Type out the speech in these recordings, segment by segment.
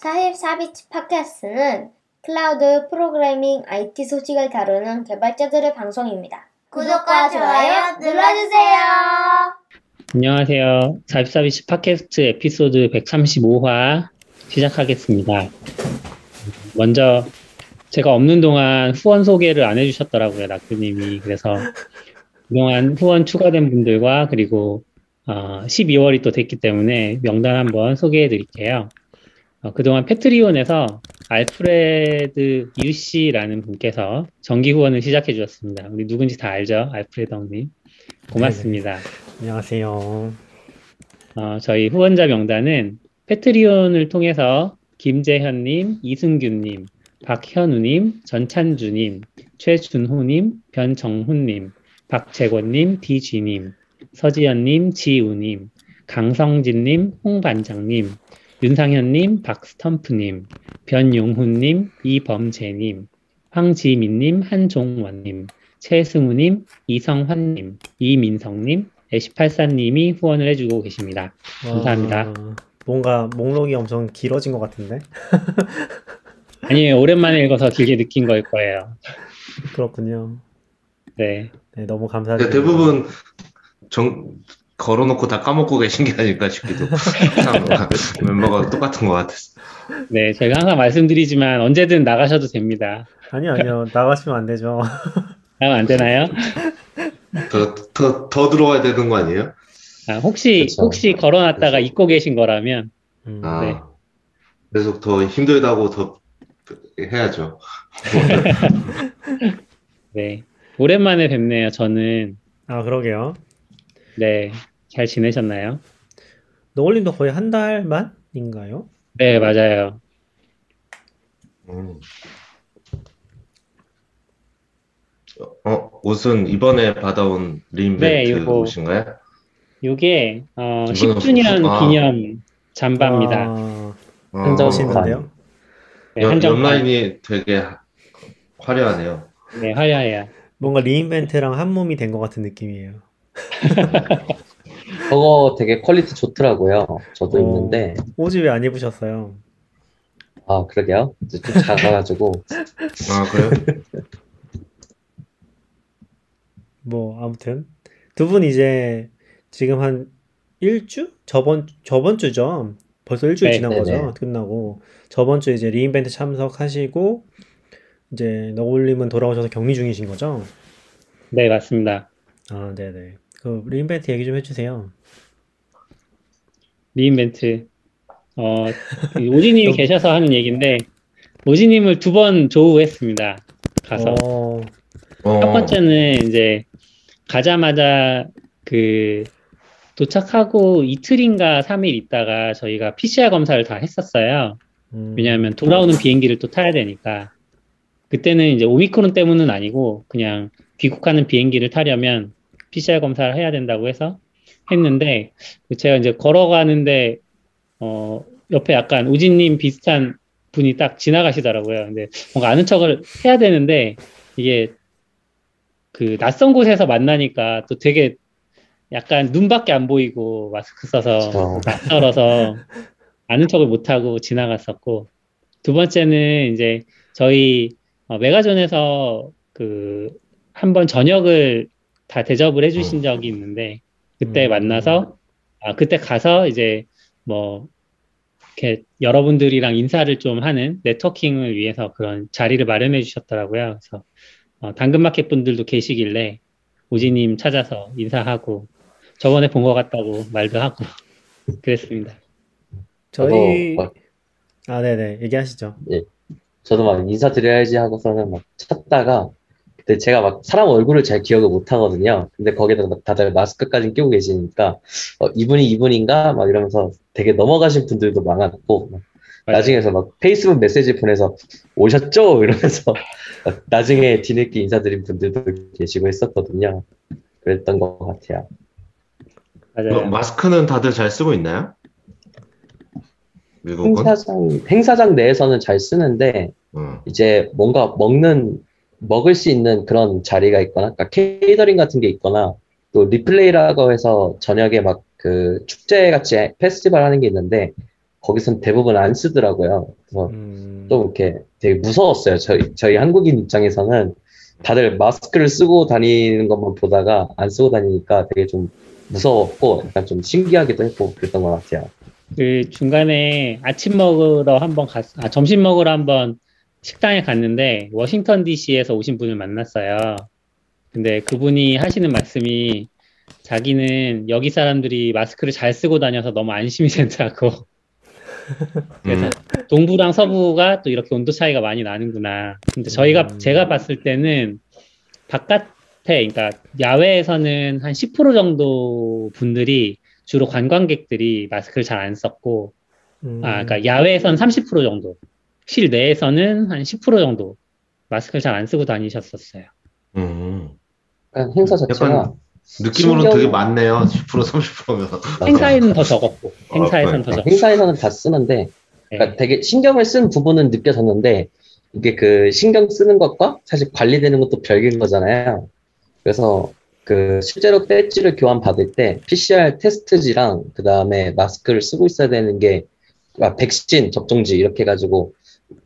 44비치 팟캐스트는 클라우드 프로그래밍 IT 소식을 다루는 개발자들의 방송입니다. 구독과 좋아요 눌러주세요. 안녕하세요. 44비치 팟캐스트 에피소드 135화 시작하겠습니다. 먼저 제가 없는 동안 후원 소개를 안 해주셨더라고요, 낙교님이. 그래서 그동안 후원 추가된 분들과 그리고 어, 12월이 또 됐기 때문에 명단 한번 소개해 드릴게요. 어, 그동안 패트리온에서 알프레드 유씨라는 분께서 정기 후원을 시작해 주셨습니다. 우리 누군지 다 알죠? 알프레드 형님. 고맙습니다. 네네. 안녕하세요. 어, 저희 후원자 명단은 패트리온을 통해서 김재현님, 이승균님, 박현우님, 전찬주님, 최준호님, 변정훈님, 박재권님, 디쥐님, 서지연님, 지우님, 강성진님, 홍반장님, 윤상현님, 박스텀프님, 변용훈님, 이범재님, 황지민님, 한종원님, 최승우님, 이성환님, 이민성님, 애시팔사님이 후원을 해주고 계십니다. 감사합니다. 와, 뭔가 목록이 엄청 길어진 것 같은데? 아니에요. 오랜만에 읽어서 길게 느낀 걸 거예요. 그렇군요. 네. 네, 너무 감사드립니다. 대부분 정, 걸어놓고 다 까먹고 계신 게 아닐까 싶기도. 멤버가 똑같은 것 같았어. 네, 제가 항상 말씀드리지만 언제든 나가셔도 됩니다. 아니요, 아니요. 나가시면 안 되죠. 나가면 안 되나요? 더, 더, 더 들어와야 되는 거 아니에요? 아, 혹시, 그쵸. 혹시 걸어놨다가 그쵸. 잊고 계신 거라면. 음. 아, 네. 그래서 더 힘들다고 더 해야죠. 네. 오랜만에 뵙네요, 저는. 아, 그러게요. 네. 잘 지내셨나요? 노을님도 거의 한 달 만인가요? 네, 맞아요. 음. 어, 옷은 이번에 받아온 리인벤트 네, 옷인가요? 이게 어, 10주년 아. 기념 잠바입니다. 아, 한정신데요? 네, 한정 라인이 되게 화려하네요. 네, 화려해요. 뭔가 리인벤트랑 한 몸이 된 것 같은 느낌이에요. 저거 되게 퀄리티 좋더라고요. 저도 어, 입는데. 옷이 왜안 입으셨어요? 아, 그러게요. 좀 작아가지고. 아, 그래요? 뭐, 아무튼. 두 분 이제 지금 한 일주? 저번, 저번 주죠? 벌써 일주일 네, 지난 네네. 거죠? 끝나고. 저번 주 이제 re:Invent 참석하시고, 이제 너굴님은 돌아오셔서 격리 중이신 거죠? 네, 맞습니다. 아, 네네. 그 re:Invent 얘기 좀 해주세요. re:Invent. 어, 오지님이 계셔서 하는 얘기인데, 오지님을 두 번 조우했습니다. 가서. 어... 첫 번째는 이제 가자마자 그 도착하고 이틀인가 3일 있다가 저희가 PCR 검사를 다 했었어요. 음... 왜냐하면 돌아오는 비행기를 또 타야 되니까. 그때는 이제 오미크론 때문은 아니고 그냥 귀국하는 비행기를 타려면 PCR 검사를 해야 된다고 해서 했는데 제가 이제 걸어가는데 어 옆에 약간 우진님 비슷한 분이 딱 지나가시더라고요. 근데 뭔가 아는 척을 해야 되는데 이게 그 낯선 곳에서 만나니까 또 되게 약간 눈밖에 안 보이고 마스크 써서 낯설어서 아는 척을 못 하고 지나갔었고 두 번째는 이제 저희 어, 메가존에서 그 한번 저녁을 다 대접을 해주신 어. 적이 있는데 그때 음. 만나서 아 그때 가서 이제 뭐 이렇게 여러분들이랑 인사를 좀 하는 네트워킹을 위해서 그런 자리를 마련해 주셨더라고요. 그래서 어, 당근마켓 분들도 계시길래 오지님 찾아서 인사하고 저번에 본 것 같다고 말도 하고 그랬습니다. 저희 아 네네 얘기하시죠. 예. 저도 막 인사드려야지 하고서는 막 찾다가 그때 제가 막 사람 얼굴을 잘 기억을 못 하거든요. 근데 거기다 다들 마스크까지 끼고 계시니까 어, 이분이 이분인가 막 이러면서 되게 넘어가신 분들도 많았고 나중에서 막 페이스북 메시지 보내서 오셨죠 이러면서 나중에 뒤늦게 인사드린 분들도 계시고 했었거든요. 그랬던 것 같아요. 맞아요. 마스크는 다들 잘 쓰고 있나요? 미국은? 행사장 행사장 내에서는 잘 쓰는데 음. 이제 뭔가 먹는 먹을 수 있는 그런 자리가 있거나 그러니까 케이더링 같은 게 있거나 또 리플레이라고 해서 저녁에 막 그 축제 같이 페스티벌 하는 게 있는데 거기선 대부분 안 쓰더라고요. 그래서 음. 좀 이렇게 되게 무서웠어요. 저희, 저희 한국인 입장에서는 다들 마스크를 쓰고 다니는 것만 보다가 안 쓰고 다니니까 되게 좀 무서웠고 약간 좀 신기하기도 했고 그랬던 것 같아요. 그 중간에 아침 먹으러 한번 갔, 아, 점심 먹으러 한번 식당에 갔는데 워싱턴 DC에서 오신 분을 만났어요. 근데 그분이 하시는 말씀이 자기는 여기 사람들이 마스크를 잘 쓰고 다녀서 너무 안심이 된다고. 그래서 음. 동부랑 서부가 또 이렇게 온도 차이가 많이 나는구나. 근데 저희가 음. 제가 봤을 때는 바깥에 그러니까 야외에서는 한 10% 정도 분들이 주로 관광객들이 마스크를 잘 안 썼고 음. 아 그러니까 야외에서는 30% 정도 실내에서는 한 10% 정도 마스크를 잘 안 쓰고 다니셨었어요. 음. 약간 행사 자체가 느낌으로 신경- 되게 많네요. 10% 30%면. 행사에는 더 적었고 행사에서는 더 그러니까. 적었고 행사에서는 다 쓰는데 네. 그러니까 되게 신경을 쓴 부분은 느껴졌는데 이게 그 신경 쓰는 것과 사실 관리되는 것도 별개인 거잖아요. 그래서 그 실제로 배지를 교환 받을 때 PCR 테스트지랑 그 다음에 마스크를 쓰고 있어야 되는 게 아, 백신 접종지 이렇게 해가지고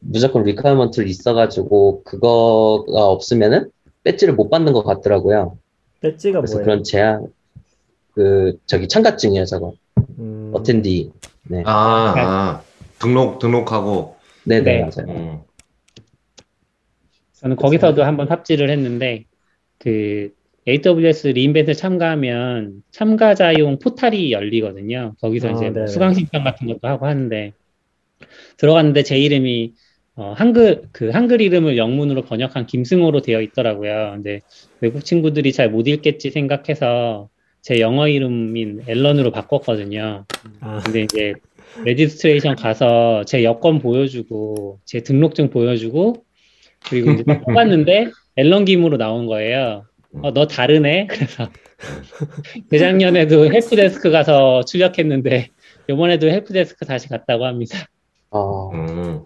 무조건 requirement를 있어가지고 그거가 없으면은 배지를 못 받는 것 같더라고요. 배지가 그래서 뭐예요? 그런 제한 그 저기 참가증이에요 저거 음. attendee 아, 아. 등록, 등록하고. 네네 네. 맞아요. 음. 저는 거기서도 한번 삽질을 했는데 그 AWS re:Invent 참가하면 참가자용 포탈이 열리거든요. 거기서 아, 이제 뭐 네네. 수강 신청 같은 것도 하고 하는데 들어갔는데 제 이름이 어, 한글 그 한글 이름을 영문으로 번역한 김승호로 되어 있더라고요. 근데 외국 친구들이 잘 못 읽겠지 생각해서 제 영어 이름인 앨런으로 바꿨거든요. 아, 근데 이제 registration 가서 제 여권 보여주고 제 등록증 보여주고 그리고 이제 딱 뽑았는데 앨런 김으로 나온 거예요. 어, 너 다르네. 그래서 재작년에도 help desk 가서 출력했는데 이번에도 help desk 다시 갔다고 합니다. 아, 음.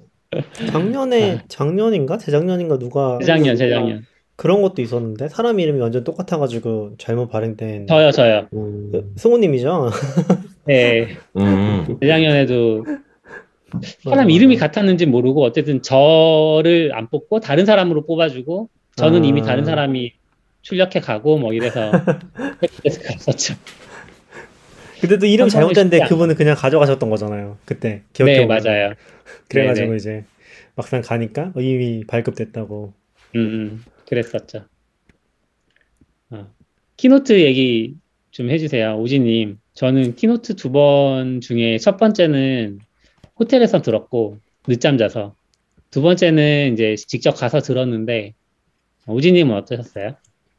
작년에 작년인가 재작년인가 누가 재작년, 재작년. 그런 것도 있었는데 사람 이름이 완전 똑같아가지고 잘못 발행된 저요, 저요. 음, 그 승우님이죠? 네, 음. 재작년에도 사람 이름이 같았는지 모르고 어쨌든 저를 안 뽑고 다른 사람으로 뽑아주고 저는 아. 이미 다른 사람이 출력해 가고 뭐 이래서 help desk 갔었죠. 근데 또 이름 한 번에 잘못됐는데 그분은 그냥 가져가셨던 거잖아요. 그때 네, 기억해보면. 맞아요. 그래가지고 네네. 이제 막상 가니까 어, 이미 발급됐다고. 음, 음, 그랬었죠. 어, keynote 얘기 좀 해주세요, 오지님. 저는 keynote 두 번 중에 첫 번째는 호텔에서 들었고, 늦잠 자서. 두 번째는 이제 직접 가서 들었는데, 오지님은 어떠셨어요?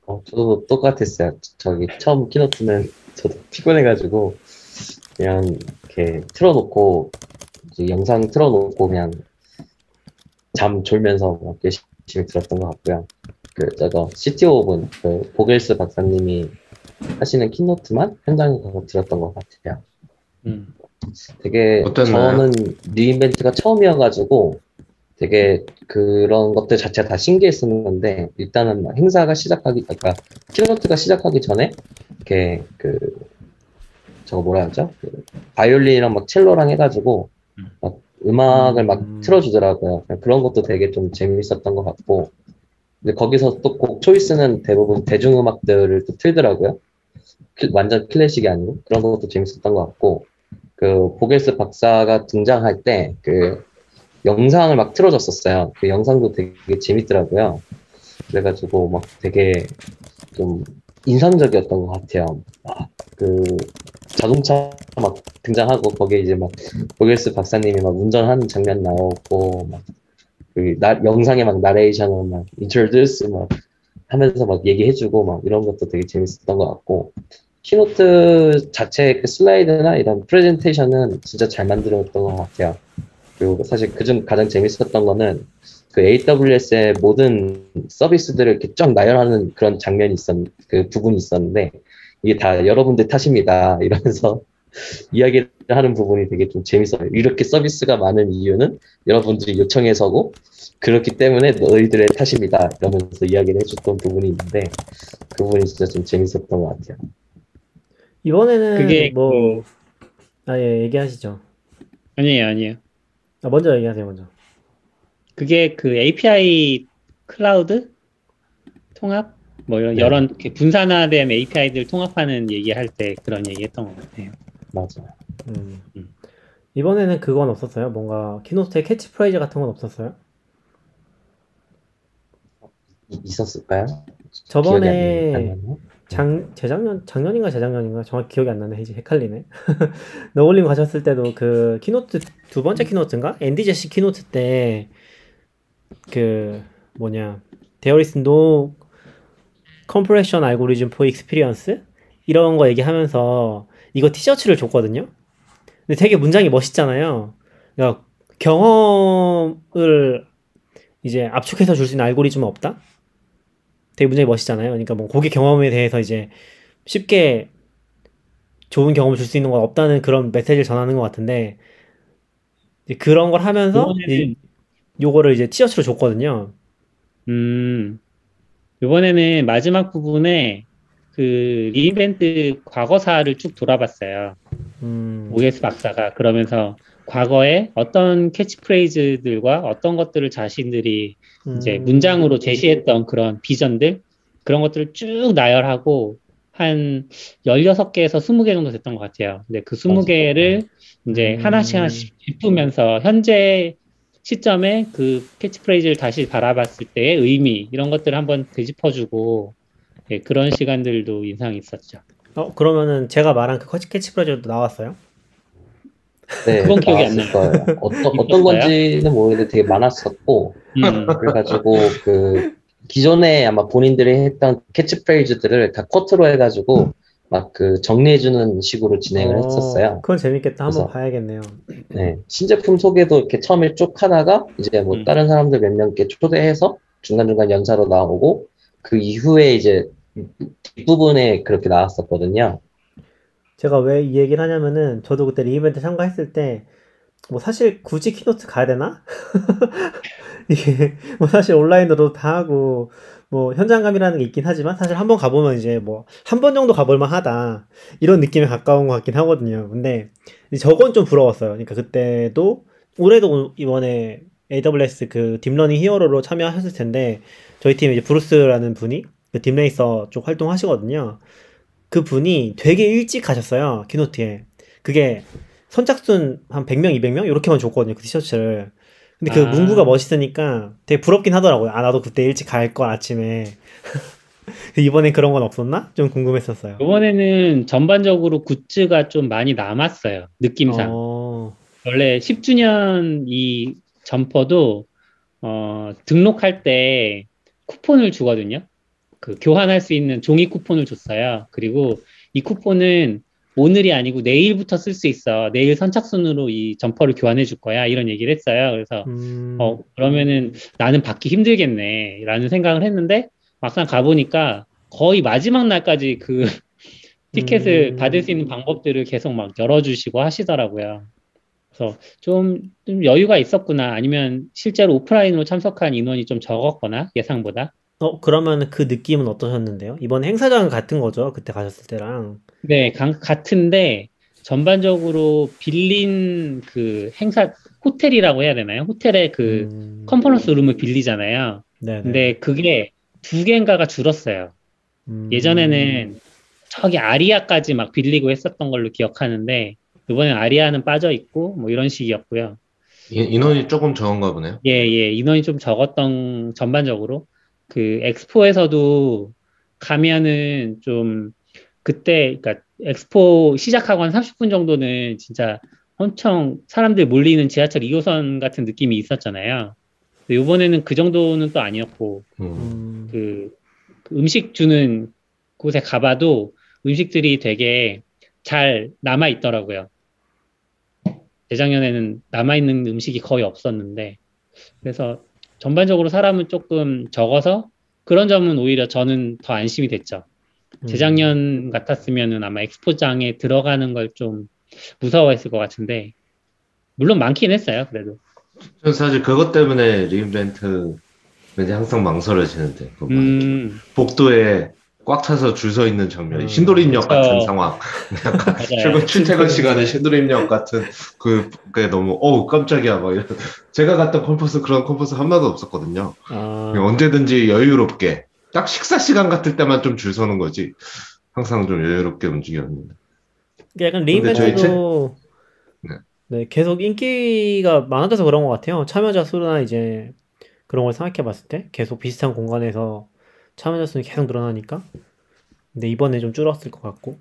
어, 저도 똑같았어요. 저기 처음 keynote는 저도 피곤해가지고 그냥 이렇게 틀어놓고 이제 영상 틀어놓고 그냥 잠 졸면서 막 열심히 들었던 것 같고요. 그 저거 CTO 분, 그 보겔스 박사님이 하시는 keynote만 현장에 가서 들었던 것 같아요. 음, 되게 어땠나요? 저는 re:Invent가 처음이어가지고 되게 그런 것들 자체가 다 신기했었는데 일단은 막 행사가 시작하기 그러니까 키노트가 시작하기 전에 이렇게 그 저거 뭐라 하죠? 그 바이올린이랑 막 첼로랑 해가지고 막 음악을 막 음. 틀어주더라고요. 그런 것도 되게 좀 재밌었던 것 같고 근데 거기서 또 곡 초이스는 대부분 대중음악들을 또 틀더라고요. 클- 완전 클래식이 아니고 그런 것도 재밌었던 것 같고 그 보겔스 박사가 등장할 때 그 영상을 막 틀어줬었어요. 그 영상도 되게 재밌더라고요. 그래가지고 막 되게 좀 인상적이었던 것 같아요. 막그 자동차 막 등장하고 거기에 이제 막 보겔스 박사님이 막 운전하는 장면 나오고 막 그 영상에 막 나레이션을 막 introduce 막 하면서 막 얘기해주고 막 이런 것도 되게 재밌었던 것 같고 keynote 자체 그 슬라이드나 이런 프레젠테이션은 진짜 잘 만들었던 것 같아요. 그리고 사실 그중 가장 재밌었던 거는 그 AWS의 모든 서비스들을 이렇게 쫙 나열하는 그런 장면이 있었, 그 부분이 있었는데 이게 다 여러분들 탓입니다. 이러면서 이야기를 하는 부분이 되게 좀 재밌어요. 이렇게 서비스가 많은 이유는 여러분들이 요청해서고 그렇기 때문에 너희들의 탓입니다. 이러면서 이야기를 해줬던 부분이 있는데 그 부분이 진짜 좀 재밌었던 것 같아요. 이번에는 그게 뭐, 아, 예, 얘기하시죠. 아니에요, 아니에요. 아, 먼저 얘기하세요, 먼저. 그게 그 API 클라우드 통합 뭐 이런 네. 여러 분산화된 API들 통합하는 얘기할 때 그런 얘기했던 것 같아요. 맞아요. 음. 음. 이번에는 그건 없었어요? 뭔가 keynote에 캐치프레이즈 같은 건 없었어요? 이- 있었을까요? 저번에. 장, 재작년, 작년인가 재작년인가 정확히 기억이 안 나네. 이제 헷갈리네. 너굴님 가셨을 때도 그 keynote, 두 번째 keynote인가? 앤디 재시 keynote 때 그 뭐냐. There is no compression algorithm for experience? 이런 거 얘기하면서 이거 티셔츠를 줬거든요. 근데 되게 문장이 멋있잖아요. 그러니까 경험을 이제 압축해서 줄 수 있는 알고리즘은 없다? 되게 문장이 멋있잖아요. 그러니까 뭐 고객 경험에 대해서 이제 쉽게 좋은 경험을 줄 수 있는 건 없다는 그런 메시지를 전하는 것 같은데 그런 걸 하면서 이번에는 요거를 이제 티셔츠로 줬거든요. 음 이번에는 마지막 부분에 그 리인벤트 과거사를 쭉 돌아봤어요. 음, OS 박사가 그러면서 과거에 어떤 캐치프레이즈들과 어떤 것들을 자신들이 이제 음, 문장으로 제시했던 그런 비전들 그런 것들을 쭉 나열하고 한 16개에서 20개 정도 됐던 것 같아요. 근데 그 20개를 이제 음. 하나씩 하나씩 짚으면서 현재 시점에 그 캐치프레이즈를 다시 바라봤을 때의 의미 이런 것들을 한번 되짚어주고 예, 그런 시간들도 인상이 있었죠. 어 그러면은 제가 말한 그 캐치프레이즈도 나왔어요? 네, 그건 기억이 안 나왔을 거예요. 어떤, 어떤 있었어요? 건지는 모르겠는데 되게 많았었고, 음, 그래가지고 그 기존에 아마 본인들이 했던 캐치프레이즈들을 다 quote로 해가지고 막 그 정리해주는 식으로 진행을 어, 했었어요. 그건 재밌겠다. 한번 봐야겠네요. 네, 신제품 소개도 이렇게 처음에 쭉 하다가 이제 뭐 음. 다른 사람들 몇 명 이렇게 초대해서 중간중간 연사로 나오고 그 이후에 이제 뒷부분에 그렇게 나왔었거든요. 제가 왜 이 얘기를 하냐면은 저도 그때 re:Invent 참가했을 때 뭐 사실 굳이 keynote 가야 되나? 이게 뭐 사실 온라인으로 다 하고 뭐 현장감이라는 게 있긴 하지만 사실 한번 가보면 이제 뭐 한 번 정도 가볼만 하다 이런 느낌에 가까운 것 같긴 하거든요. 근데 저건 좀 부러웠어요. 그러니까 그때도 올해도 이번에 AWS 그 deep learning hero로 참여하셨을 텐데 저희 팀에 이제 브루스라는 분이 그 DeepRacer 쪽 활동하시거든요. 그 분이 되게 일찍 가셨어요. keynote에. 그게 선착순 한 100명, 200명 이렇게만 줬거든요. 그 티셔츠를. 근데 그 아. 문구가 멋있으니까 되게 부럽긴 하더라고요. 아 나도 그때 일찍 갈 걸 아침에. 이번엔 그런 건 없었나? 좀 궁금했었어요. 이번에는 전반적으로 굿즈가 좀 많이 남았어요. 느낌상. 어, 원래 10주년 이 점퍼도 어, 등록할 때 쿠폰을 주거든요. 그 교환할 수 있는 종이 쿠폰을 줬어요. 그리고 이 쿠폰은 오늘이 아니고 내일부터 쓸 수 있어. 내일 선착순으로 이 점퍼를 교환해 줄 거야. 이런 얘기를 했어요. 그래서 음, 어, 그러면은 나는 받기 힘들겠네. 라는 생각을 했는데 막상 가 보니까 거의 마지막 날까지 그 티켓을 음. 받을 수 있는 방법들을 계속 막 열어주시고 하시더라고요. 그래서 좀, 좀 여유가 있었구나. 아니면 실제로 오프라인으로 참석한 인원이 좀 적었거나 예상보다. 어, 그러면 그 느낌은 어떠셨는데요? 이번 행사장 같은 거죠? 그때 가셨을 때랑. 네, 강- 같은데 전반적으로 빌린 그 행사 호텔이라고 해야 되나요? 호텔에 그 음, 컨퍼런스 룸을 빌리잖아요. 네네. 근데 그게 두 개인가가 줄었어요. 음, 예전에는 저기 아리아까지 막 빌리고 했었던 걸로 기억하는데 이번엔 아리아는 빠져 있고 뭐 이런 식이었고요. 인- 인원이 조금 적은가 보네요. 예, 예, 인원이 좀 적었던 전반적으로 그 엑스포에서도 가면은 좀 그때 그러니까 엑스포 시작하고 한 30분 정도는 진짜 엄청 사람들 몰리는 지하철 2호선 같은 느낌이 있었잖아요. 근데 이번에는 그 정도는 또 아니었고 음. 음, 그, 그 음식 주는 곳에 가봐도 음식들이 되게 잘 남아 있더라고요. 재작년에는 남아 있는 음식이 거의 없었는데 그래서 전반적으로 사람은 조금 적어서 그런 점은 오히려 저는 더 안심이 됐죠. 음. 재작년 같았으면은 아마 엑스포장에 들어가는 걸 좀 무서워했을 것 같은데 물론 많긴 했어요. 그래도 저는 사실 그것 때문에 리인벤트 항상 망설여지는데 음, 복도에 꽉 차서 줄 서 있는 장면이 음. 신도림역. 같은 상황. 약간. 출근 출퇴근 시간에 신도림역 같은 그, 그게 너무, 어우, 깜짝이야. 막 이런. 제가 갔던 컨퍼런스 그런 컨퍼런스 하나도 없었거든요. 아, 언제든지 여유롭게. 딱 식사 시간 같을 때만 좀 줄 서는 거지. 항상 좀 여유롭게 움직였는데. 약간 근데 저희 re:Invent도 네. 네, 계속 인기가 많아져서 그런 것 같아요. 참여자 수나 이제 그런 걸 생각해 봤을 때 계속 비슷한 공간에서 참여자 수는 계속 늘어나니까. 근데 이번에 좀 줄었을 것 같고.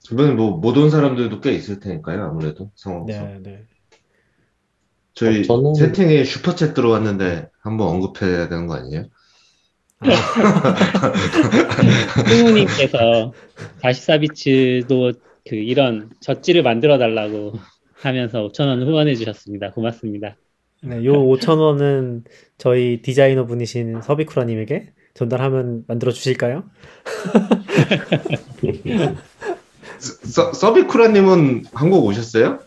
주변에 뭐, 못 온 사람들도 꽤 있을 테니까요. 아무래도 상황상. 네, 네. 저희 어, 저는- 채팅에 슈퍼챗 들어왔는데 한번 언급해야 되는 거 아니에요? 승우님께서 44비츠도 그 이런 젖지를 만들어 달라고 하면서 5천 원 후원해 주셨습니다. 고맙습니다. 네, 요 5,000원은 저희 디자이너 분이신 서비쿠라님에게 전달하면 만들어 주실까요? 서, 서비쿠라님은 한국 오셨어요?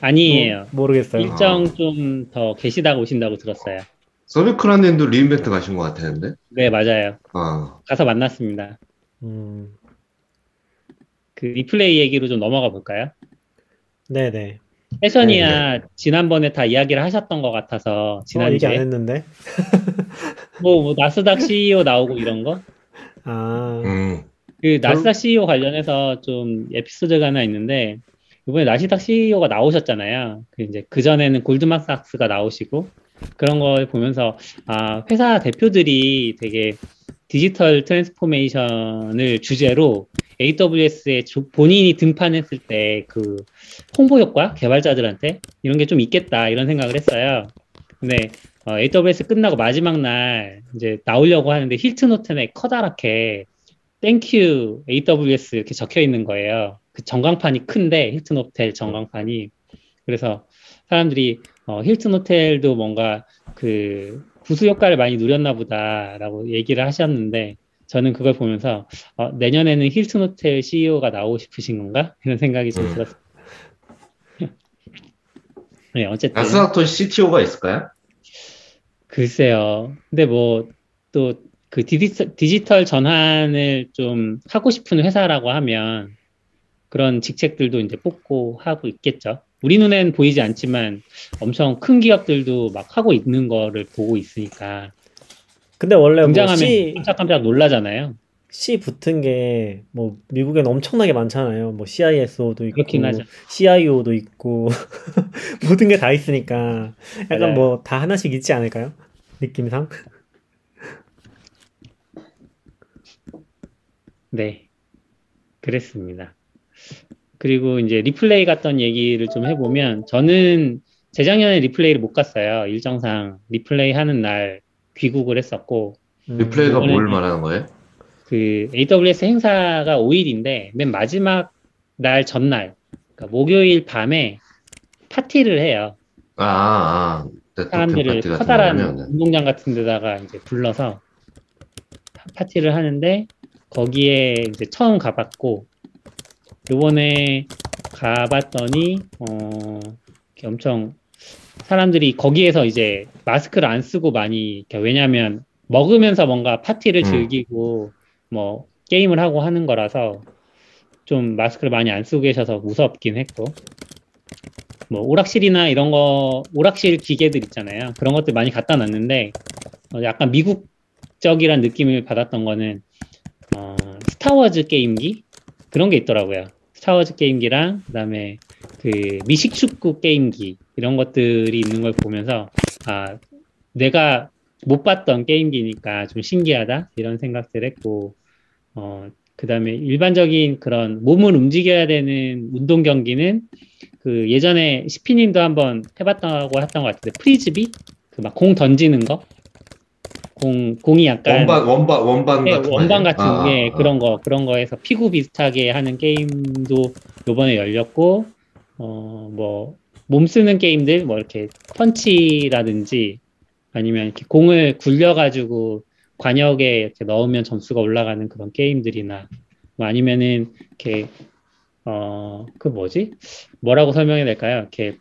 아니에요. 모르겠어요. 일정 좀 더 계시다가 오신다고 들었어요. 서비쿠라님도 리인벤트 가신 것 같았는데? 네, 맞아요. 아, 가서 만났습니다. 음, 그 리플레이 얘기로 좀 넘어가 볼까요? 네, 네. 패션이야 지난번에 다 이야기를 하셨던 것 같아서 어, 얘기 지난주에 안 했는데. 뭐, 뭐 나스닥 CEO 나오고 이런 거? 아, 음. 그 나스닥 CEO 관련해서 좀 에피소드가 하나 있는데 이번에 나스닥 CEO가 나오셨잖아요. 그 이제 그 전에는 골드만삭스가 나오시고 그런 걸 보면서 아 회사 대표들이 되게 digital transformation을 주제로 AWS에 본인이 등판했을 때 그 홍보 효과 개발자들한테 이런 게 좀 있겠다 이런 생각을 했어요. 근데 어, AWS 끝나고 마지막 날 이제 나오려고 하는데 힐튼 호텔에 커다랗게 Thank you AWS 이렇게 적혀 있는 거예요. 그 전광판이 큰데 힐튼 호텔 전광판이 그래서 사람들이 어, 힐튼 호텔도 뭔가 그 부수 효과를 많이 누렸나 보다라고 얘기를 하셨는데 저는 그걸 보면서 어, 내년에는 힐튼 호텔 CEO가 나오고 싶으신 건가 이런 생각이 좀 음. 들었어요. 네 어쨌든 나스닥도 CTO가 있을까요? 글쎄요. 근데 뭐 또 그 디지털 전환을 좀 하고 싶은 회사라고 하면 그런 직책들도 이제 뽑고 하고 있겠죠. 우리 눈엔 보이지 않지만 엄청 큰 기업들도 막 하고 있는 거를 보고 있으니까 근데 원래 뭐 등장하면 C, 깜짝깜짝 놀라잖아요. C 붙은 게 뭐 미국엔 엄청나게 많잖아요. 뭐 CISO도 있고. CIO도 있고 모든 게 다 있으니까 약간. 뭐 다 하나씩 있지 않을까요? 느낌상? 네. 그랬습니다. 그리고 이제 re:Play 갔던 얘기를 좀 해보면 저는 재작년에 re:Play를 못 갔어요. 일정상 re:Play 하는 날 귀국을 했었고 음, re:Play가 이번에는- 뭘 말하는 거예요? 그 AWS 행사가 5일인데 맨 마지막 날 전날 그러니까 목요일 밤에 파티를 해요. 아, 아, 네트워킹 사람들을 파티 같은 커다란 하면. 운동장 같은 데다가 이제 불러서 파- 파티를 하는데 거기에 이제 처음 가봤고 요번에 가봤더니 어 엄청 사람들이 거기에서 이제 마스크를 안 쓰고 많이 왜냐면 먹으면서 뭔가 파티를 음. 즐기고 뭐 게임을 하고 하는 거라서 좀 마스크를 많이 안 쓰고 계셔서 무섭긴 했고. 뭐 오락실이나 이런 거 오락실 기계들 있잖아요. 그런 것들 많이 갖다 놨는데 어, 약간 미국적이란 느낌을 받았던 거는 어, 스타워즈 게임기? 그런 게 있더라고요. 스타워즈 게임기랑 그다음에 그 미식축구 게임기 이런 것들이 있는 걸 보면서 아 내가 못 봤던 게임기니까 좀 신기하다 이런 생각들 했고 어 그다음에 일반적인 그런 몸을 움직여야 되는 운동 경기는 그 예전에 시피님도 한번 해봤다고 했던 것 같은데 프리즈비 그 막 공 던지는 거? 공 공이 약간 원반, 원반, 원반 네, 같은 거 원반? 같은 아, 게 아, 그런 거 그런 거에서 피구 비슷하게 하는 게임도 요번에 열렸고 어 뭐 몸 쓰는 게임들 뭐 이렇게 펀치라든지 아니면 이렇게 공을 굴려가지고 관역에 이렇게 넣으면 점수가 올라가는 그런 게임들이나 뭐 아니면은 이렇게 어 그 뭐지 뭐라고 설명해야 될까요? 이렇게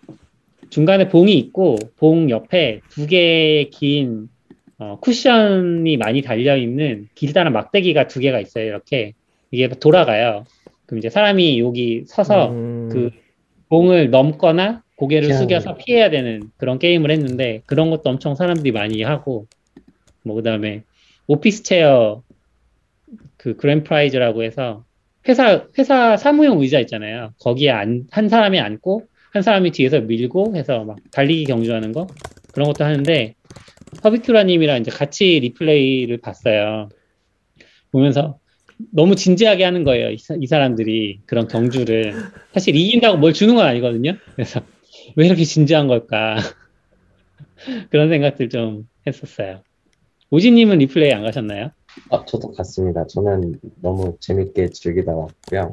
중간에 봉이 있고 봉 옆에 두 개의 긴 어, 쿠션이 많이 달려 있는 길다란 막대기가 두 개가 있어요. 이렇게. 이게 돌아가요. 그럼 이제 사람이 여기 서서 음, 그 공을 넘거나 고개를 숙여서 피해야 되는 그런 게임을 했는데 그런 것도 엄청 사람들이 많이 하고 뭐 그다음에 오피스 체어 그 그랜프라이즈라고 해서 회사 회사 사무용 의자 있잖아요. 거기에 안, 한 사람이 앉고 한 사람이 뒤에서 밀고 해서 막 달리기 경주하는 거 그런 것도 하는데 허비큐라님이랑 이제 같이 리플레이를 봤어요. 보면서 너무 진지하게 하는 거예요. 이, 사- 이 사람들이 그런 경주를 사실 이긴다고 뭘 주는 건 아니거든요. 그래서 왜 이렇게 진지한 걸까 그런 생각들 좀 했었어요. 오지님은 리플레이 안 가셨나요? 아, 저도 같습니다. 저는 너무 재밌게 즐기다 왔고요.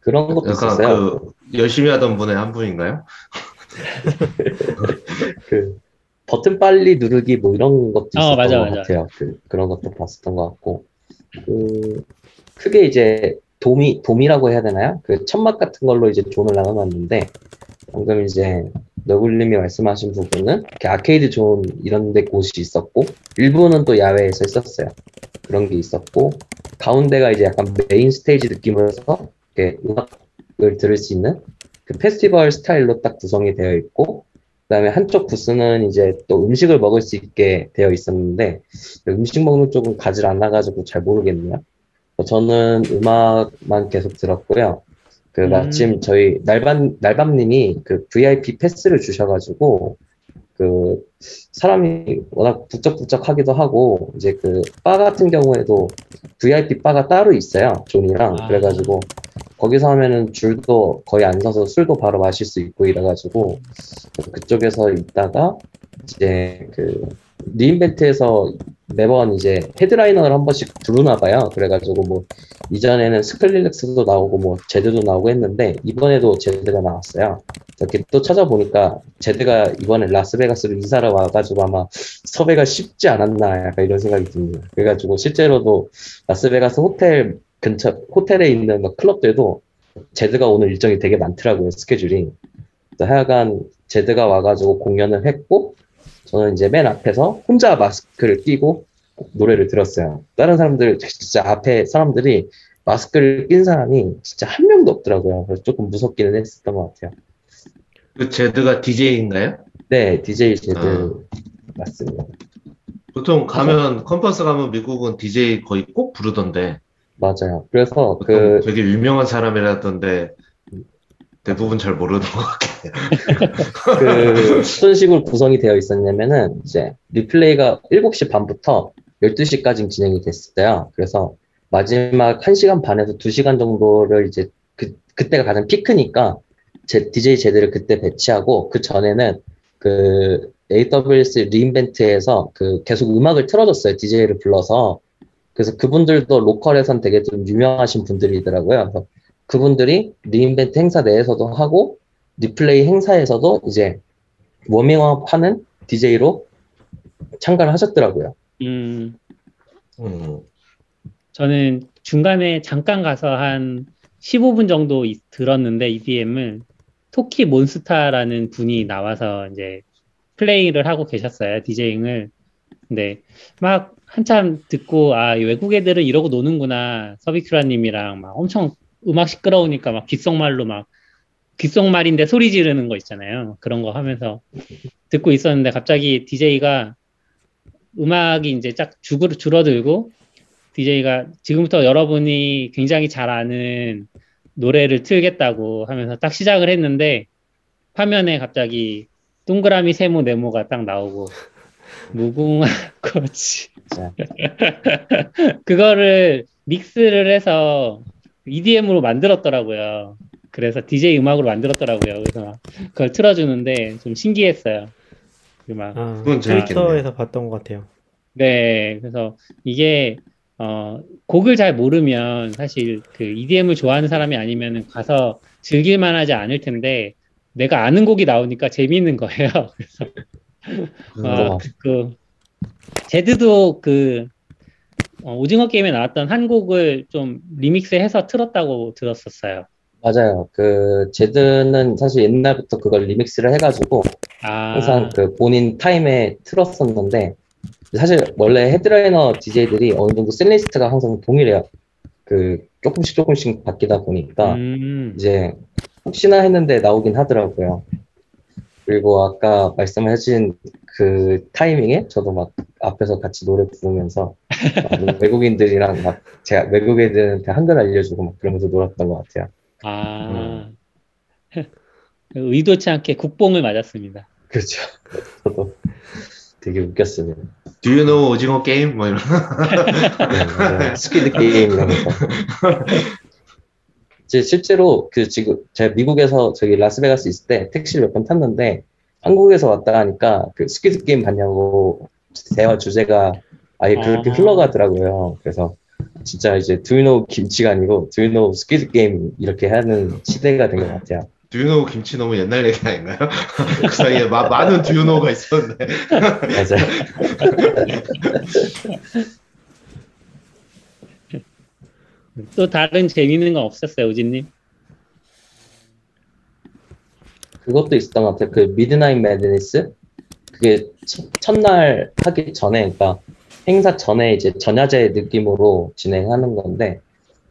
그런 것도 약간 있었어요. 그 열심히 하던 분의 한 분인가요? 그 버튼 빨리 누르기 뭐 이런 것도 어, 있었던 맞아, 것 맞아. 같아요. 그, 그런 것도 봤었던 것 같고 그 크게 이제 도미 도미라고 해야 되나요? 그 천막 같은 걸로 이제 존을 나눠놨는데 방금 이제 너굴님이 말씀하신 부분은 arcade zone 이런 데 곳이 있었고 일부는 또 야외에서 있었어요. 그런 게 있었고 가운데가 이제 약간 main stage 느낌으로 해서 이렇게 음악을 들을 수 있는 그 페스티벌 스타일로 딱 구성이 되어 있고 그다음에 한쪽 부스는 이제 또 음식을 먹을 수 있게 되어 있었는데 음식 먹는 쪽은 가지를 않아가지고 잘 모르겠네요. 저는 음악만 계속 들었고요. 그 음. 마침 저희 날밤 날밤님이 그 VIP 패스를 주셔가지고 그 사람이 워낙 북적북적하기도 하고 이제 그 바 같은 경우에도 VIP 바가 따로 있어요 존이랑 아. 그래가지고 거기서 하면은 줄도 거의 안 서서 술도 바로 마실 수 있고 이래가지고 그쪽에서 있다가 이제 그 re:Invent에서 매번 이제 headliner를 한 번씩 부르나 봐요. 그래가지고 뭐 이전에는 스클릴렉스도 나오고 뭐 제드도 나오고 했는데 이번에도 제드가 나왔어요. 이렇게 또 찾아보니까 제드가 이번에 라스베가스로 이사를 와가지고 아마 섭외가 쉽지 않았나 약간 이런 생각이 듭니다. 그래가지고 실제로도 라스베가스 호텔 근처 호텔에 있는 뭐 클럽들도 제드가 오늘 일정이 되게 많더라고요 스케줄이. 하여간 제드가 와가지고 공연을 했고 저는 이제 맨 앞에서 혼자 마스크를 끼고 노래를 들었어요. 다른 사람들 진짜 앞에 사람들이 마스크를 낀 사람이 진짜 한 명도 없더라고요. 그래서 조금 무섭기는 했었던 것 같아요. 그 Zedd가 DJ인가요? 네, DJ Zedd 아. 맞습니다. 보통 가면 컨퍼런스 가면 미국은 DJ 거의 꼭 부르던데 맞아요. 그래서 그 되게 유명한 사람이라던데 대부분 잘 모르는 것 같긴 해요. 그 어떤 식으로 구성이 되어 있었냐면은 이제 리플레이가 7시 반부터 12시까지 진행이 됐어요. 그래서 마지막 1시간 반에서 2시간 정도를 이제 그 그때가 가장 피크니까 제 DJ Zedd를 그때 배치하고 그 전에는 그 AWS re:Invent에서 그 계속 음악을 틀어줬어요. DJ를 불러서. 그래서 그분들도 로컬에선 되게 좀 유명하신 분들이더라고요. 그분들이 re:Invent 행사 내에서도 하고 리플레이 행사에서도 이제 워밍업 하는 DJ로 참가를 하셨더라고요. 음, 음. 저는 중간에 잠깐 가서 한 15분 정도 이- 들었는데 EDM을 토키 몬스타라는 분이 나와서 이제 플레이를 하고 계셨어요. 디제잉을. 근데 막 한참 듣고 아, 이 외국 애들은 이러고 노는구나. 서비큐라 님이랑 막 엄청 음악 시끄러우니까 막 귓속말로 막 귓속말인데 소리 지르는 거 있잖아요. 그런 거 하면서 듣고 있었는데 갑자기 DJ가 음악이 이제 쫙 줄어들고 DJ가 지금부터 여러분이 굉장히 잘 아는 노래를 틀겠다고 하면서 딱 시작을 했는데 화면에 갑자기 동그라미 세모 네모가 딱 나오고 무궁화 꽃이 자. 그거를 믹스를 해서 EDM으로 만들었더라고요. 그래서 DJ 음악으로 만들었더라고요. 그래서 그걸 틀어주는데 좀 신기했어요. 그 막 아, 그건. 트위터에서 봤던 것 같아요. 네, 그래서 이게 어, 곡을 잘 모르면 사실 그 EDM을 좋아하는 사람이 아니면 가서 즐길 만 하지 않을 텐데 내가 아는 곡이 나오니까 재미있는 거예요. 그래서 아, 어, 그, 그 제드도 그 어, 오징어 게임에 나왔던 한 곡을 좀 리믹스해서 틀었다고 들었었어요. 맞아요. 그 Zedd는 사실 옛날부터 그걸 리믹스를 해가지고 아, 항상 그 본인 타임에 틀었었는데 사실 원래 headliner DJ들이 어느 정도 setlist가 항상 동일해요. 그 조금씩 조금씩 바뀌다 보니까 음, 이제 혹시나 했는데 나오긴 하더라고요. 그리고 아까 말씀해주신 그 타이밍에 저도 막 앞에서 같이 노래 부르면서 막 외국인들이랑 막 제가 외국인들한테 한글 알려주고 막 그러면서 놀았던 것 같아요. 아, 의도치 않게 국뽕을 맞았습니다. 그렇죠. 저도 되게 웃겼습니다. Do you know 오징어 게임? 뭐 이런. 네. Squid Game 이러면서. 실제로 그 지금 제가 미국에서 저기 라스베가스 있을 때 택시를 몇 번 탔는데 한국에서 왔다 하니까 그 Squid Game 봤냐고 대화 주제가 아예 그렇게 아. 흘러가더라고요. 그래서 진짜 이제 Do you know 김치가 아니고 Do you know Squid Game 이렇게 하는 시대가 된 것 같아요. Do you know 김치 너무 옛날 얘기 아닌가요? 그 사이에 마- 많은 Do you know가 있었는데. 맞아요. 또 다른 재미있는 건 없었어요, 우진님? 그것도 있었던 것 같아요. 그 Midnight Madness 그게 첫- 첫날 하기 전에 그러니까 행사 전에 이제 전야제 느낌으로 진행하는 건데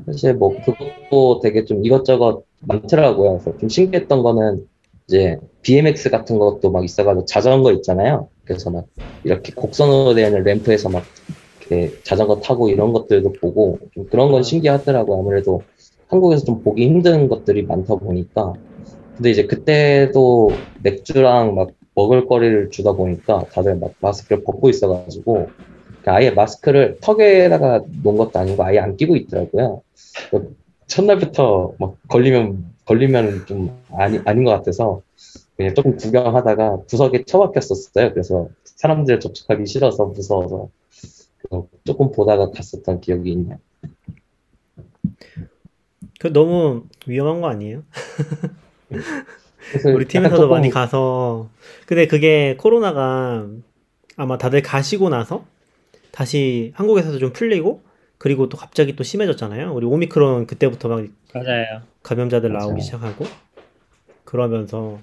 사실 뭐 그것도 되게 좀 이것저것 많더라고요. 그래서 좀 신기했던 거는 이제 BMX 같은 것도 막 있어가지고 자전거 있잖아요. 그래서 막 이렇게 곡선으로 되어 있는 ramp에서 막 이렇게 자전거 타고 이런 것들도 보고 좀 그런 건 신기하더라고요. 아무래도 한국에서 좀 보기 힘든 것들이 많다 보니까 근데 이제 그때도 맥주랑 막 먹을 거리를 주다 보니까 다들 막 마스크를 벗고 있어가지고 아예 마스크를 턱에다가 놓은 것도 아니고 아예 안 끼고 있더라고요. 그 첫날부터 막 걸리면 걸리면 좀 아니 아닌 것 같아서 그냥 조금 구경하다가 구석에 처박혔었어요. 그래서 사람들 접촉하기 싫어서 무서워서 조금 보다가 갔었던 기억이 있네요. 그 너무 위험한 거 아니에요? 우리 팀에서도 조금 많이 가서 근데 그게 코로나가 아마 다들 가시고 나서 다시 한국에서도 좀 풀리고 그리고 또 갑자기 또 심해졌잖아요. 우리 오미크론 그때부터 막 맞아요. 감염자들 맞아요. 나오기 시작하고 그러면서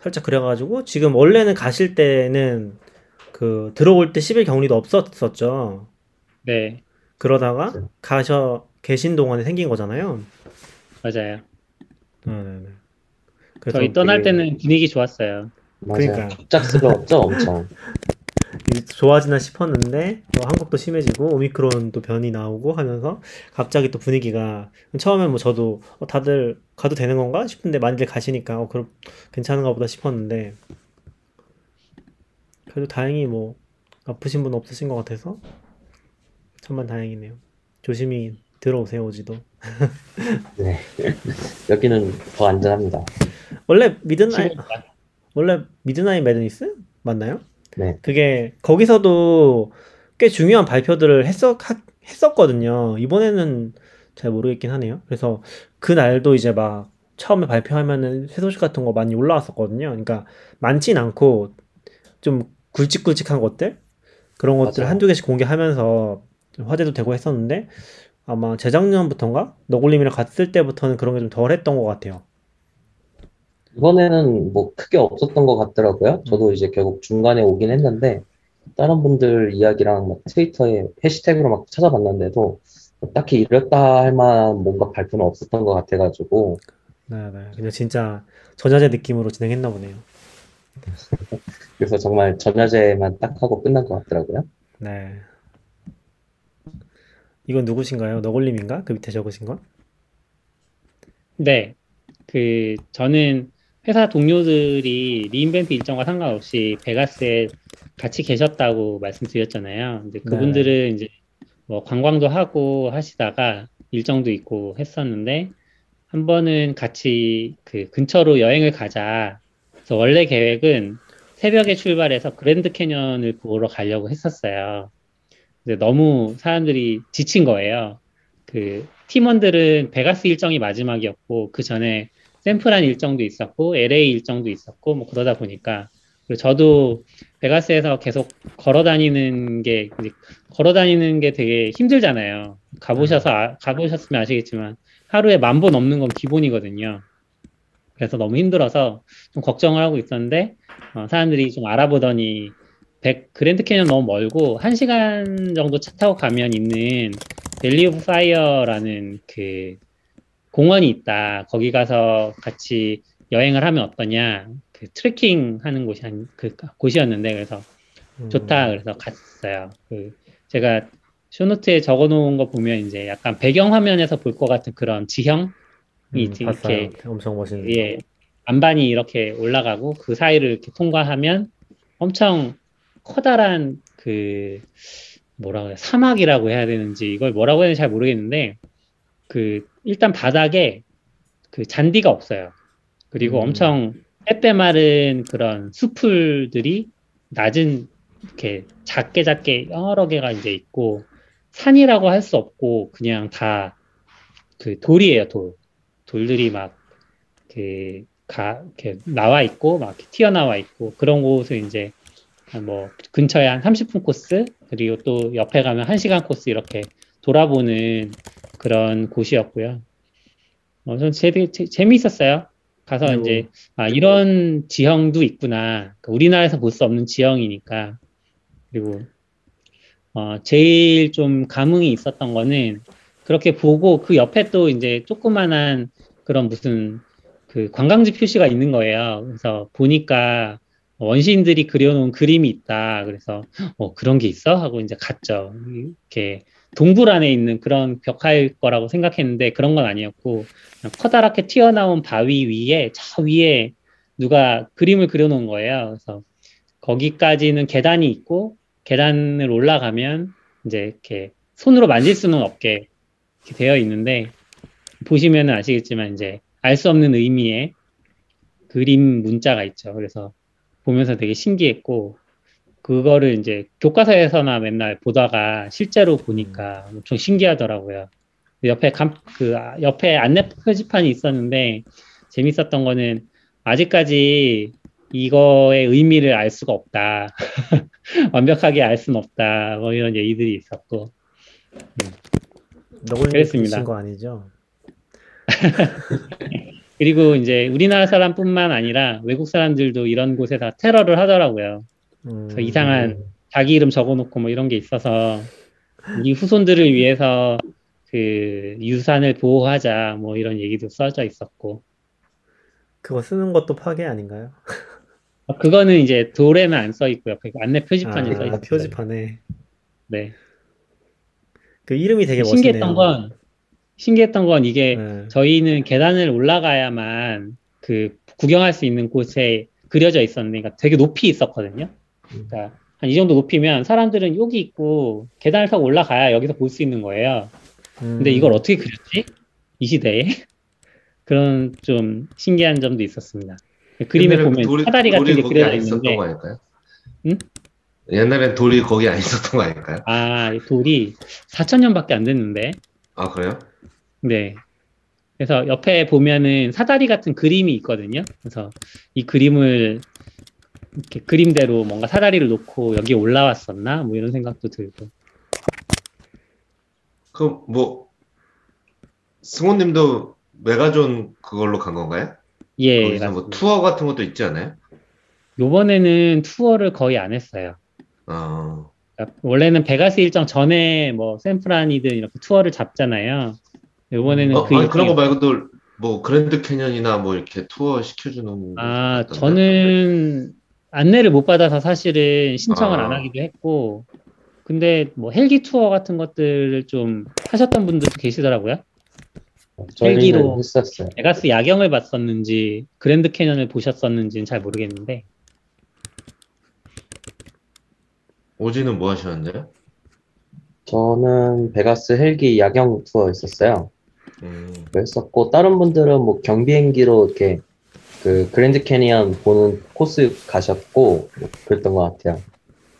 살짝 그래가지고 지금 원래는 가실 때는 그 들어올 때 10일 격리도 없었었죠. 네, 그러다가. 가셔 계신 동안에 생긴 거잖아요. 맞아요. 네 네 네. 그래서 저희 떠날 되게 때는 분위기 좋았어요. 맞아요. 그러니까요. 갑작스러웠죠, 엄청. 이제 좋아지나 싶었는데 또 한국도 심해지고 오미크론도 변이 나오고 하면서 갑자기 또 분위기가 처음엔 뭐 저도 어, 다들 가도 되는 건가 싶은데 많이들 가시니까 어 그럼 괜찮은가 보다 싶었는데 그래도 다행히 뭐 아프신 분 없으신 것 같아서 천만 다행이네요. 조심히 들어오세요 오지도. 네. 여기는 더 안전합니다. 원래 Midnight. 원래 Midnight Madness 맞나요? 네. 그게 거기서도 꽤 중요한 발표들을 했었 하- 했었거든요. 이번에는 잘 모르겠긴 하네요. 그래서 그 날도 이제 막 처음에 발표하면은 새 소식 같은 거 많이 올라왔었거든요. 그러니까 많진 않고 좀 굵직굵직한 것들 그런 것들 맞아요. 한두 개씩 공개하면서 좀 화제도 되고 했었는데 아마 재작년부터인가 너굴님이랑 갔을 때부터는 그런 게 좀 덜 했던 것 같아요. 이번에는 뭐 크게 없었던 것 같더라고요. 저도 이제 결국 중간에 오긴 했는데, 다른 분들 이야기랑 막 트위터에 해시태그로 막 찾아봤는데도, 딱히 이랬다 할 만한 뭔가 발표는 없었던 것 같아가지고, 네, 네. 그냥 진짜 전야제 느낌으로 진행했나 보네요. 그래서 정말 전야제만 딱 하고 끝난 것 같더라고요. 네. 이건 누구신가요? 너굴님인가? 그 밑에 적으신 건? 네, 그 저는 회사 동료들이 리인벤트 일정과 상관없이 베가스에 같이 계셨다고 말씀드렸잖아요. 근데 그분들은 이제 뭐 관광도 하고 하시다가 일정도 있고 했었는데 한 번은 같이 그 근처로 여행을 가자. 그래서 원래 계획은 새벽에 출발해서 그랜드 캐년을 보러 가려고 했었어요. 근데 너무 사람들이 지친 거예요. 그 팀원들은 베가스 일정이 마지막이었고 그 전에 샘플한 일정도 있었고 LA 일정도 있었고 뭐 그러다 보니까 그리고 저도 베가스에서 계속 걸어 다니는 게 걸어 다니는 게 되게 힘들잖아요. 가보셔서 아- 가보셨으면 아시겠지만 하루에 만보 넘는 건 기본이거든요. 그래서 너무 힘들어서 좀 걱정을 하고 있었는데 어, 사람들이 좀 알아보더니 백, 그랜드 캐년 너무 멀고, 한 시간 정도 차 타고 가면 있는 Valley of Fire라는 그 공원이 있다. 거기 가서 같이 여행을 하면 어떠냐. 그 트레킹 하는 곳이 한, 그 곳이었는데, 그래서 음. 좋다. 그래서 갔어요. 그 제가 쇼노트에 적어 놓은 거 보면 이제 약간 배경 화면에서 볼 것 같은 그런 지형이 음, 이렇게 봤어요. 엄청 멋있는. 예, 안반이 이렇게 올라가고 그 사이를 이렇게 통과하면 엄청 커다란 그 뭐라 그래 사막이라고 해야 되는지 이걸 뭐라고 해야 되는지 잘 모르겠는데 그 일단 바닥에 그 잔디가 없어요. 그리고 음. 엄청 빼빼 마른 그런 수풀들이 낮은 이렇게 작게 작게 여러 개가 이제 있고 산이라고 할 수 없고 그냥 다 그 돌이에요 돌 돌들이 막 그, 가, 이렇게 나와 있고, 막 튀어나와 있고, 그런 곳을 이제, 뭐, 근처에 한 30분 코스, 그리고 또 옆에 가면 1시간 코스 이렇게 돌아보는 그런 곳이었고요. 어, 전 재, 재미있었어요. 가서 그리고- 이제, 아, 이런 지형도 있구나. 그러니까 우리나라에서 볼 수 없는 지형이니까. 그리고, 어, 제일 좀 감흥이 있었던 거는, 그렇게 보고 그 옆에 또 이제 조그만한 그런 무슨 그 관광지 표시가 있는 거예요. 그래서 보니까 원시인들이 그려놓은 그림이 있다. 그래서 어 그런 게 있어? 하고 이제 갔죠. 이렇게 동굴 안에 있는 그런 벽화일 거라고 생각했는데 그런 건 아니었고 커다랗게 튀어나온 바위 위에 저 위에 누가 그림을 그려놓은 거예요. 그래서 거기까지는 계단이 있고 계단을 올라가면 이제 이렇게 손으로 만질 수는 없게 되어 있는데 보시면은 아시겠지만 이제 알 수 없는 의미의 그림 문자가 있죠. 그래서 보면서 되게 신기했고 그거를 이제 교과서에서나 맨날 보다가 실제로 보니까 엄청 신기하더라고요. 옆에 감, 그 아, 옆에 안내 표지판이 있었는데 재밌었던 거는 아직까지 이거의 의미를 알 수가 없다. 완벽하게 알 수는 없다. 뭐 이런 얘기들이 있었고 너굴님 그랬습니다. 그러신 거 아니죠? 그리고 이제 우리나라 사람뿐만 아니라 외국 사람들도 이런 곳에서 테러를 하더라고요. 음, 그래서 이상한 자기 이름 적어놓고 뭐 이런 게 있어서 이 후손들을 위해서 그 유산을 보호하자 뭐 이런 얘기도 써져 있었고 그거 쓰는 것도 파괴 아닌가요? 어, 그거는 이제 돌에는 안 써 있고요. 그 안내 표지판에 써 아, 있어요. 표지판에 네. 그 이름이 되게 멋있네요. 신기했던 건 신기했던 건 이게 네. 저희는 계단을 올라가야만 그 구경할 수 있는 곳에 그려져 있었는데, 그러니까 되게 높이 있었거든요. 그러니까 한 이 정도 높이면 사람들은 여기 있고 계단을 타고 올라가야 여기서 볼 수 있는 거예요. 근데 음, 이걸 어떻게 그렸지? 이 시대에 그런 좀 신기한 점도 있었습니다. 그림에 보면 돌이- 사다리 같은 게 그려져 안 있었던 있는데, 거 아닐까요? 응? 옛날엔 돌이 거기 안 있었던 거 아닐까요? 아, 이 돌이 4천년밖에 안 됐는데, 아 그래요? 네. 그래서 옆에 보면은 사다리 같은 그림이 있거든요. 그래서 이 그림을 이렇게 그림대로 뭔가 사다리를 놓고 여기 올라왔었나? 뭐 이런 생각도 들고. 그럼 뭐 승호님도 메가존 그걸로 간 건가요? 예, 뭐. 투어 같은 것도 있지 않아요? 요번에는 투어를 거의 안 했어요. 아 그러니까 원래는 베가스 일정 전에 뭐 샌프란이든 이렇게 투어를 잡잖아요. 요번에는 어, 그 아니 그런 거 말고도 뭐 그랜드 캐년이나 뭐 이렇게 투어 시켜주는 아? 저는 안내를 못 받아서 사실은 신청을 아. 안 하기도 했고, 근데 뭐 헬기 투어 같은 것들을 좀 하셨던 분들도 계시더라고요. 헬기로 했었어요. 베가스 야경을 봤었는지, 그랜드 캐년을 보셨었는지는 잘 모르겠는데, 오지는 뭐 하셨는데요? 저는 베가스 헬기 야경 투어 있었어요. 음, 했었고 다른 분들은 뭐 경비행기로 이렇게 그 그랜드 캐니언 보는 코스 가셨고 뭐 그랬던 것 같아요.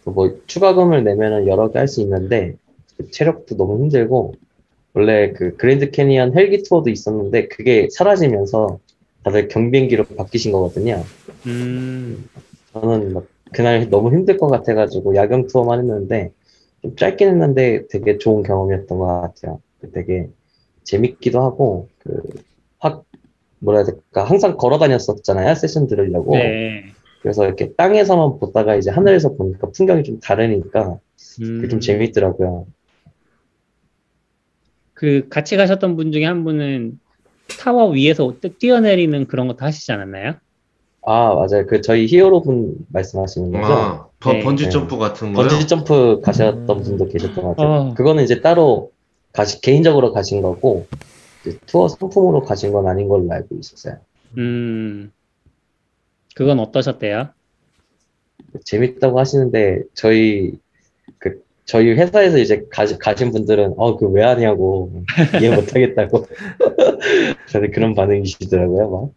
뭐 추가금을 내면은 여러 개 할 수 있는데 그 체력도 너무 힘들고 원래 그 그랜드 캐니언 헬기 투어도 있었는데 그게 사라지면서 다들 경비행기로 바뀌신 거거든요. 음, 저는 막 그날 너무 힘들 것 같아가지고 야경 투어만 했는데 좀 짧긴 했는데 되게 좋은 경험이었던 것 같아요. 되게 재밌기도 하고 그확 뭐라 해야 될까 항상 걸어 다녔었잖아요 세션 들으려고 네. 그래서 이렇게 땅에서만 보다가 이제 하늘에서 보니까 풍경이 좀 다르니까 그게 좀 음, 재밌더라고요. 그 같이 가셨던 분 중에 한 분은 타워 위에서 뛰어내리는 그런 것도 하시지 않았나요? 아, 맞아요. 그 저희 히어로 분 말씀하시는 거죠? 아, 번, 네. 번지 네. 점프 같은 거요? 번지 점프 가셨던 음. 분도 계셨던 것 같아요. 어. 그거는 이제 따로 가시, 개인적으로 가신 거고, 투어 상품으로 가신 건 아닌 걸로 알고 있었어요. 음, 그건 어떠셨대요? 재밌다고 하시는데, 저희, 그, 저희 회사에서 이제 가, 가신 분들은, 어, 그왜 하냐고, 이해 못 하겠다고. 다들 그런 반응이시더라고요, 막.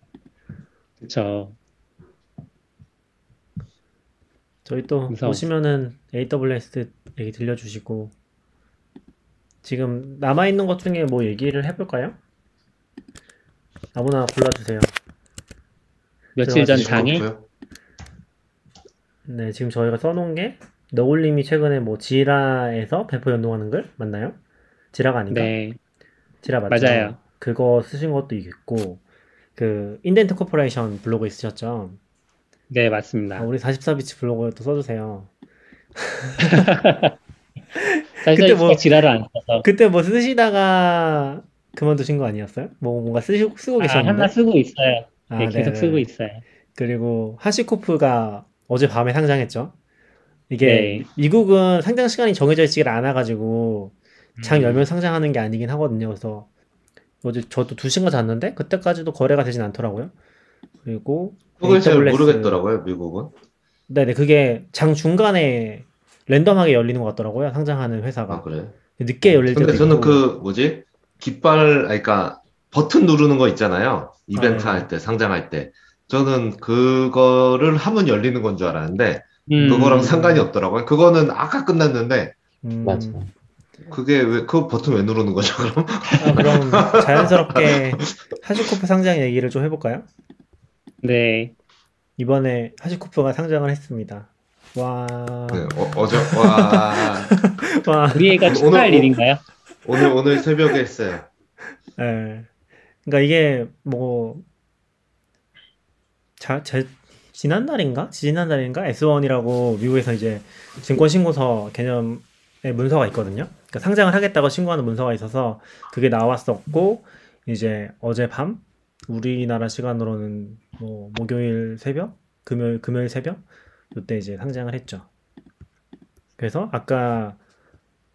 그쵸. 저희 또 무서워. 오시면은 AWS 얘기 들려주시고 지금 남아 있는 것 중에 뭐 얘기를 해볼까요? 아무나 골라주세요. 며칠 전 그렇고요. 네, 지금 저희가 써놓은 게 너굴님이 최근에 뭐 Jira에서 배포 연동하는 글 맞나요? Jira가 아닌가? 네, Jira 맞죠? 맞아요. 그거 쓰신 것도 있고 그 Indent Corporation 블로그 있으셨죠? 네, 아, 맞습니다. 우리 44비치 블로그도 써주세요. 사실 그때 뭐- 지랄을 안 써서 그때 뭐 쓰시다가 그만두신 거 아니었어요? 뭐 뭔가 쓰시, 쓰고 아, 계셨는데? 하나 쓰고 있어요. 아, 네, 계속 네네. 쓰고 있어요. 그리고 하시코프가 어제 밤에 상장했죠. 이게 네. 미국은 상장 시간이 정해져 있지를 않아가지고 장 음. 열면 상장하는 게 아니긴 하거든요. 그래서 어제 저도 두 시간 잤는데 그때까지도 거래가 되진 않더라고요. 그리고 그걸 잘 AWS 모르겠더라고요, 미국은. 네네 그게 장 중간에 랜덤하게 열리는 것 같더라고요. 상장하는 회사가 아, 그래. 늦게 열릴 때도 근데 저는 있고. 그, 뭐지? 깃발, 아니, 그니까, 버튼 누르는 거 있잖아요. 이벤트 아, 네. 할 때, 상장할 때. 저는 그거를 하면 열리는 건 줄 알았는데, 음, 그거랑 상관이 없더라고요. 그거는 아까 끝났는데, 음, 맞아. 그게 왜, 그 버튼 왜 누르는 거죠, 그럼? 아, 그럼 자연스럽게 하시코프 상장 얘기를 좀 해볼까요? 네, 이번에 하시코프가 상장을 했습니다. 와, 네, 어, 어제, 와, 와, 우리 애가 축하할 오늘- 일인가요? 오늘, 오늘 새벽에 했어요. 예. 그러니까 이게 뭐, 자, 제, 지난달인가? 지난달인가? S1이라고 미국에서 이제 증권 신고서 개념의 문서가 있거든요. 그러니까 상장을 하겠다고 신고하는 문서가 있어서 그게 나왔었고, 이제 어젯밤, 우리나라 시간으로는 뭐 목요일 새벽, 금요일, 금요일 새벽, 이때 이제 상장을 했죠. 그래서 아까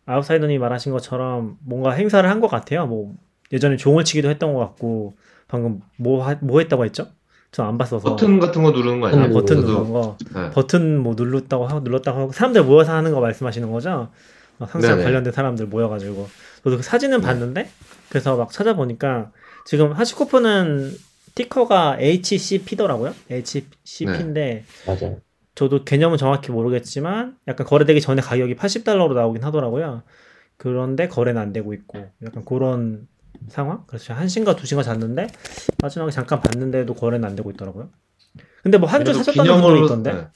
아웃사이더님이 말하신 것처럼 뭔가 행사를 한 것 같아요. 뭐 예전에 종을 치기도 했던 것 같고 방금 뭐, 하- 뭐 했다고 했죠? 전 안 봤어서 버튼 같은 거 누르는 거 네, 아니에요? 버튼 저도- 누르는 거 네. 버튼 뭐 눌렀다고 하고 눌렀다고 하고 사람들 모여서 하는 거 말씀하시는 거죠? 막 상장 네네. 관련된 사람들 모여가지고 저도 그 사진은 네. 봤는데 그래서 막 찾아보니까 지금 하시코프는 티커가 HCP더라고요. HCP인데 맞아요. 저도 개념은 정확히 모르겠지만 약간 거래되기 전에 가격이 80달러로 나오긴 하더라고요. 그런데 거래는 안 되고 있고 약간 그런 상황? 그래서 한 시인가 두 시인가 잤는데 마지막에 잠깐 봤는데도 거래는 안 되고 있더라고요. 근데 뭐 한 주 사셨다는 분도 있던데. 네.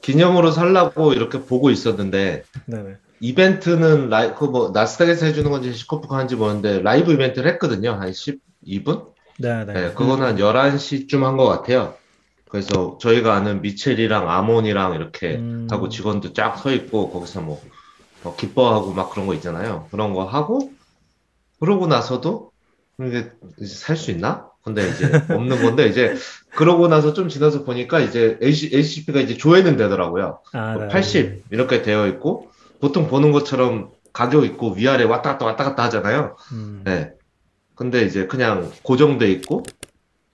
기념으로 살라고 이렇게 보고 있었는데, 네네. 이벤트는 라이, 그뭐 나스닥에서 해주는 건지 시코프가 하는지 모르는데, 라이브 이벤트를 했거든요. 한 12분? 네네. 네, 그거는 한 11시쯤 한 것 같아요. 그래서 저희가 아는 미첼이랑 아몬이랑 이렇게 음. 하고 직원도 쫙 서 있고 거기서 뭐, 뭐 기뻐하고 막 그런 거 있잖아요. 그런 거 하고 그러고 나서도 이게 살 수 있나? 근데 이제 없는 건데 이제 그러고 나서 좀 지나서 보니까 이제 HCP가 이제 조회는 되더라고요. 아, 네. 80 이렇게 되어 있고 보통 보는 것처럼 가격 있고 위아래 왔다 갔다 왔다 갔다 하잖아요. 음. 네. 근데 이제 그냥 고정돼 있고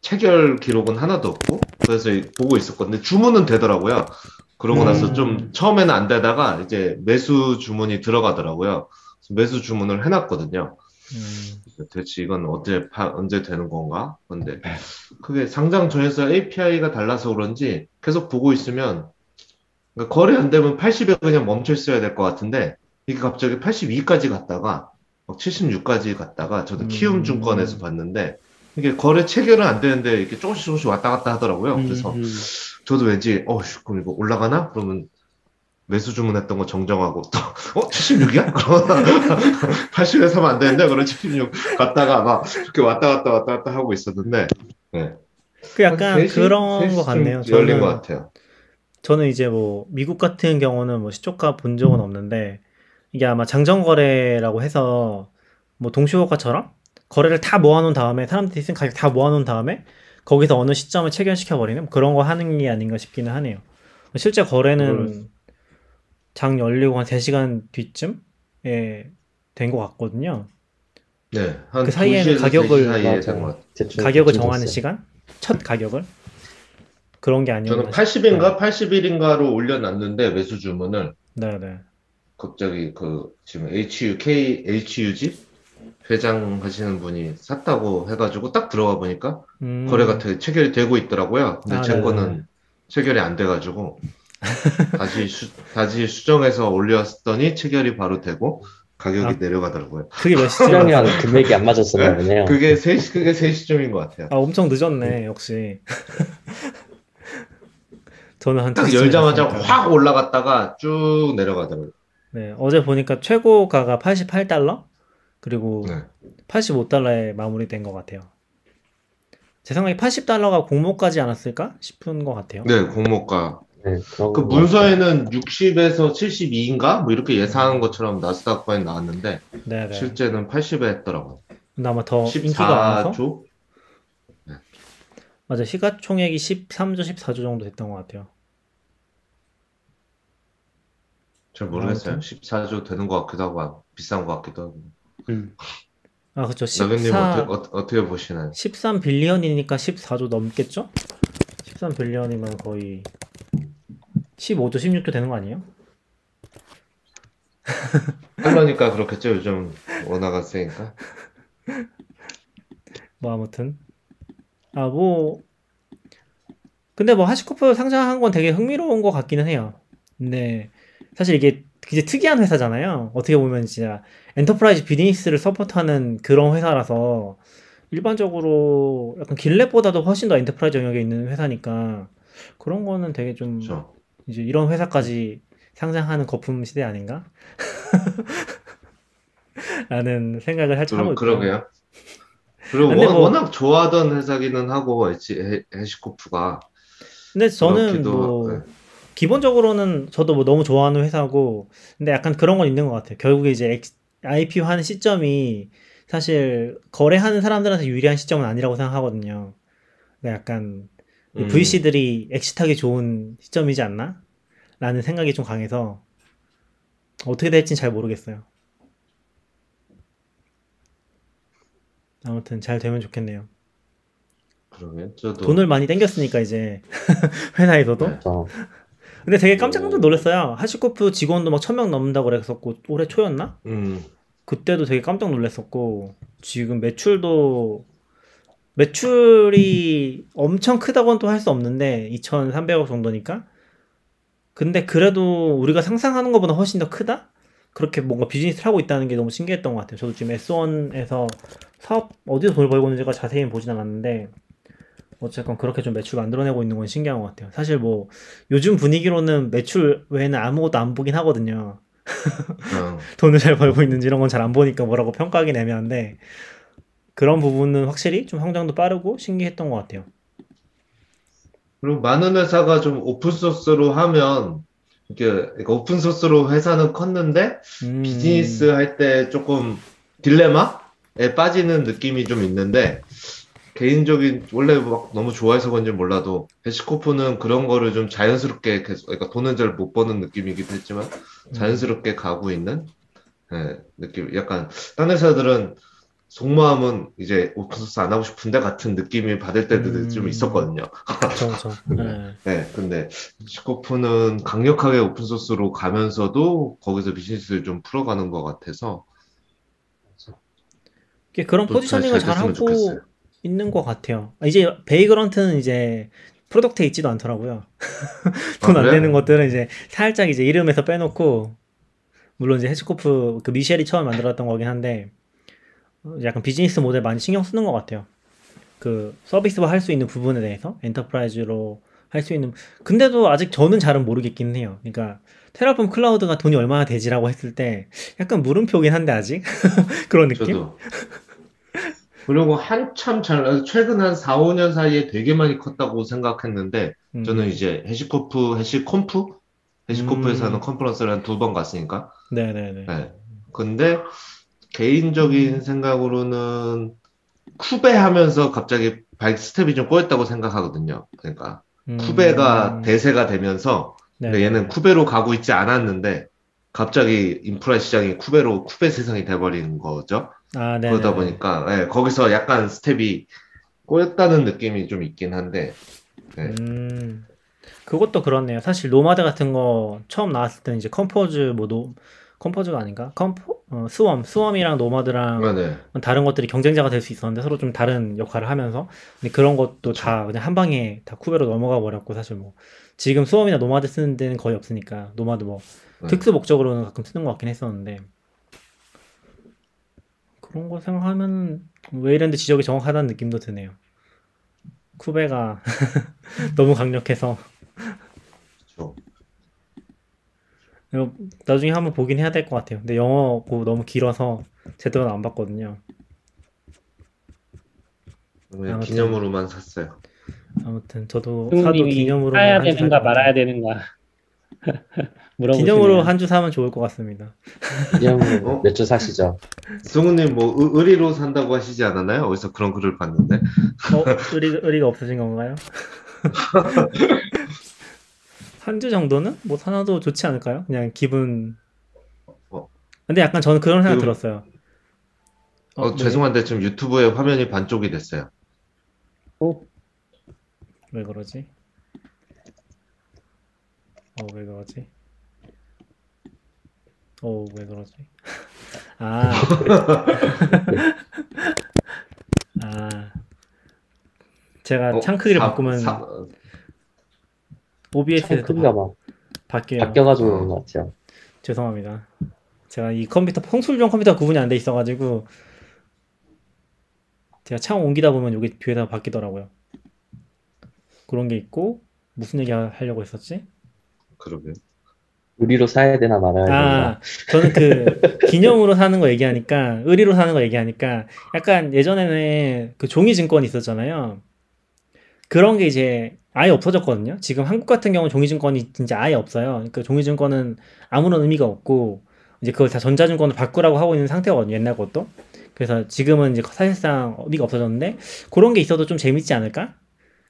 체결 기록은 하나도 없고 그래서 이- 보고 있었거든요. 주문은 되더라고요. 그러고 음. 나서 좀 처음에는 안 되다가 이제 매수 주문이 들어가더라고요. 매수 주문을 해놨거든요. 음. 대체 이건 언제 파, 언제 되는 건가? 근데 그게 상장 전에서 API가 달라서 그런지 계속 보고 있으면 그러니까 거래 안 되면 80에 그냥 멈춰 있어야 될 것 같은데 이게 갑자기 82까지 갔다가 막 76까지 갔다가 저도 음. 키움증권에서 봤는데 이게 거래 체결은 안 되는데 이렇게 조금씩 조금씩 왔다 갔다 하더라고요. 그래서 음, 저도 왠지 어 그럼 이거 올라가나? 그러면 매수 주문했던 거 정정하고 또 어? 76이야? 그러면 80에 사면 안 되는데 그럼 76 갔다가 막 이렇게 왔다 갔다 왔다 갔다 하고 있었는데 네. 그 약간 3시? 그런 3시쯤 것 같네요. 열린 저는 것 같아요. 저는 이제 뭐 미국 같은 경우는 뭐 시초가 본 적은 없는데 이게 아마 장전 거래라고 해서 뭐 동시호가처럼 거래를 다 모아놓은 다음에 사람들이 쓴 가격 다 모아놓은 다음에 거기서 어느 시점을 체결시켜 버리는 그런 거 하는 게 아닌가 싶기는 하네요. 실제 거래는 장 열리고 한 3시간 뒤쯤에 된 것 같거든요. 네, 한그 사이에는 2시에서 가격을 3시 사이에 맞아요. 된것 같아요. 대충 가격을 대충 정하는 됐어요. 시간? 첫 가격을? 그런 게 아니었나 저는 싶- 80인가 81인가로 올려놨는데 매수 주문을 네, 네. 갑자기 그 지금 HUK HUG 회장 하시는 분이 샀다고 해가지고 딱 들어가 보니까 음, 거래가 되- 체결이 되고 있더라고요. 근데 아, 제 네네네. 거는 체결이 안 돼가지고 다시 수, 다시 수정해서 올렸더니 체결이 바로 되고 가격이 아. 내려가더라고요. 그게 몇 시쯤? 수량이랑 금액이 안 맞았었나 보네요. 그게 3시, 그게 3시쯤인 것 같아요. 아, 엄청 늦었네, 역시. 저는 한딱 2시쯤 열자마자. 확 올라갔다가 쭉 내려가더라고요. 네, 어제 보니까 최고가가 88달러? 그리고 네. 85달러에 마무리된 것 같아요. 제 생각에 80달러가 공모까지 않았을까 싶은 것 같아요. 네, 공모가. 네, 그거 문서에는 60에서 72인가? 뭐 이렇게 예상한 것처럼 나스닥 코인 나왔는데 네, 네. 실제는 80에 했더라고요. 근데 아마 더 인기가 많아서 14조? 맞아 시가총액이 13조, 14조 정도 됐던 것 같아요. 잘 모르겠어요. 아무튼. 14조 되는 것 같기도 하고 비싼 것 같기도 하고. 음. 아, 그렇죠. 나경님 14, 어떻게, 어, 어 떻게 보시나요? 13 빌리언이니까 14조 넘겠죠? 13 빌리언이면 거의 15조, 16조 되는 거 아니에요? 할러니까 그렇겠죠. 요즘 원화가 세니까. 뭐 아무튼 아 뭐 근데 뭐 하시코프 상장한 건 되게 흥미로운 것 같기는 해요. 근데 사실 이게 이제 특이한 회사잖아요. 어떻게 보면 진짜 enterprise 비즈니스를 support하는 그런 회사라서 일반적으로 약간 GitLab보다도 훨씬 더 enterprise 영역에 있는 회사니까 그런 거는 되게 좀 그렇죠. 이제 이런 회사까지 상장하는 거품 시대 아닌가? 라는 생각을 하고 그러, 있고요. 그러게요. 그리고 워- 뭐- 워낙 좋아하던 회사기는 하고 해- HashiCorp가 근데 저는 뭐 네. 기본적으로는 저도 뭐 너무 좋아하는 회사고 근데 약간 그런 건 있는 것 같아요. 결국에 이제 IPO 하는 시점이 사실 거래하는 사람들한테 유리한 시점은 아니라고 생각하거든요. 그러니까 약간 음. VC들이 엑시트하기 좋은 시점이지 않나? 라는 생각이 좀 강해서 어떻게 될지는 잘 모르겠어요. 아무튼 잘 되면 좋겠네요. 그러게 저도 돈을 많이 땡겼으니까 이제 회사에서도 네. 어, 근데 되게 깜짝 놀랐어요. 하시코프 직원도 막 천 명 넘는다고 그랬었고 올해 초였나? 음, 그때도 되게 깜짝 놀랐었고 지금 매출도 매출이 엄청 크다고는 또 할 수 없는데 2,300억 정도니까 근데 그래도 우리가 상상하는 것보다 훨씬 더 크다? 그렇게 뭔가 비즈니스를 하고 있다는 게 너무 신기했던 것 같아요. 저도 지금 S1에서 사업 어디서 돈을 벌고 있는지가 자세히 보진 않았는데 어쨌건 그렇게 좀 매출 만들어내고 있는 건 신기한 것 같아요. 사실 뭐 요즘 분위기로는 매출 외에는 아무것도 안 보긴 하거든요. 그냥 돈을 잘 벌고 있는지 이런 건 잘 안 보니까 뭐라고 평가하긴 애매한데 그런 부분은 확실히 좀 성장도 빠르고 신기했던 것 같아요. 그리고 많은 회사가 좀 오픈 소스로 하면 이게 그러니까 오픈 소스로 회사는 컸는데 음, 비즈니스 할 때 조금 딜레마에 빠지는 느낌이 좀 있는데 개인적인 원래 막 너무 좋아해서 그런지 몰라도 해시코프는 그런 거를 좀 자연스럽게 계속 그러니까 돈은 잘 못 버는 느낌이기도 했지만 자연스럽게 가고 있는 예, 느낌 약간 딴 회사들은 속마음은 이제 오픈소스 안 하고 싶은데 같은 느낌이 받을 때도 음. 좀 있었거든요. 그쵸. 네. 네, 근데 시코프는 강력하게 오픈소스로 가면서도 거기서 비즈니스를 좀 풀어가는 것 같아서 그런 positioning을 잘 잘 하고 좋겠어요. 있는 것 같아요. 아, 이제 Vagrant는 이제 product에 있지도 않더라고요. 돈안 그래요? 되는 것들은 이제 살짝 이제 이름에서 빼놓고 물론 이제 HashiCorp 그 Mitchell이 처음 만들었던 거긴 한데 어, 약간 비즈니스 모델 많이 신경 쓰는 것 같아요. 그 서비스화 할 수 있는 부분에 대해서 enterprise로 할 수 있는 근데도 아직 저는 잘은 모르겠긴 해요. 그러니까 Terraform Cloud가 돈이 얼마나 되지라고 했을 때 약간 물음표긴 한데 아직 그런 느낌? 그리고 한참 잘, 최근 한 4, 5년 사이에 되게 많이 컸다고 생각했는데, 음. 저는 이제 HashiCorp, 해시콤프? HashiCorp에서 음. 하는 컨퍼런스를 한 두 번 갔으니까. 네네네. 네. 근데, 개인적인 생각으로는, 쿠베 하면서 갑자기 바이크 스텝이 좀 꼬였다고 생각하거든요. 그러니까, 음. 쿠베가 대세가 되면서, 네. 근데 얘는 쿠베로 가고 있지 않았는데, 갑자기 인프라 시장이 쿠베로, 쿠베 세상이 돼버리는 거죠. 아, 네. 그러다 보니까 예, 거기서 약간 스텝이 꼬였다는 느낌이 좀 있긴 한데 네. 음. 그것도 그렇네요. 사실 Nomad 같은 거 처음 나왔을 때는 이제 Compose 뭐 노, Compose가 아닌가? 컴포 어, Swarm, Swarm이랑 Nomad랑 네. 다른 것들이 경쟁자가 될 수 있었는데 서로 좀 다른 역할을 하면서 근데 그런 것도 다 그냥 한 방에 다 쿠베로 넘어가 버렸고 사실 뭐 지금 Swarm이나 Nomad 쓰는 데는 거의 없으니까 Nomad 뭐 네. 특수 목적으로는 가끔 쓰는 것 같긴 했었는데 그런 거 생각하면 웨이랜드 지적이 정확하다는 느낌도 드네요. 쿠베가 너무 강력해서 그렇죠. 이거 나중에 한번 보긴 해야 될 것 같아요. 근데 영어고 너무 길어서 제대로 안 봤거든요. 그냥 아무튼. 기념으로만 샀어요. 아무튼 저도 사도 기념으로 사야 되는가. 말아야 되는가. 기념으로 한 주 사면 좋을 것 같습니다. 기념으로 어? 몇주 사시죠? 승우님 뭐 의- 의리로 산다고 하시지 않았나요? 어디서 그런 글을 봤는데. 어, 의리, 의리가 없으신 건가요? 한 주 정도는 뭐 사놔도 좋지 않을까요? 그냥 기분. 어. 근데 약간 저는 그런 생각 지금- 들었어요. 어, 네. 죄송한데 지금 유튜브에 화면이 반쪽이 됐어요. 왜 그러지? 어, 왜 그러지? 어, 왜 그러지? 아. 아. 제가 어, 창 크기를 사- 바꾸면 사- OBS에도 크기가 막 바뀌어요. 바뀌어가지고 어. 그런 것 같아요. 죄송합니다. 제가 이 컴퓨터 성술용 컴퓨터 구분이 안 돼 있어가지고 제가 창 옮기다 보면 여기 뷰에다 바뀌더라고요. 그런 게 있고 무슨 얘기 하- 하려고 했었지? 그러게요. 의리로 사야 되나 말아야 되나. 아, 저는 그 기념으로 사는 거 얘기하니까 의리로 사는 거 얘기하니까 약간 예전에는 그 종이 증권이 있었잖아요. 그런 게 이제 아예 없어졌거든요. 지금 한국 같은 경우는 종이 증권이 진짜 아예 없어요. 그러니까 종이 증권은 아무런 의미가 없고 이제 그걸 다 전자증권으로 바꾸라고 하고 있는 상태거든요. 옛날 것도. 그래서 지금은 이제 사실상 의미가 없어졌는데 그런 게 있어도 좀 재밌지 않을까?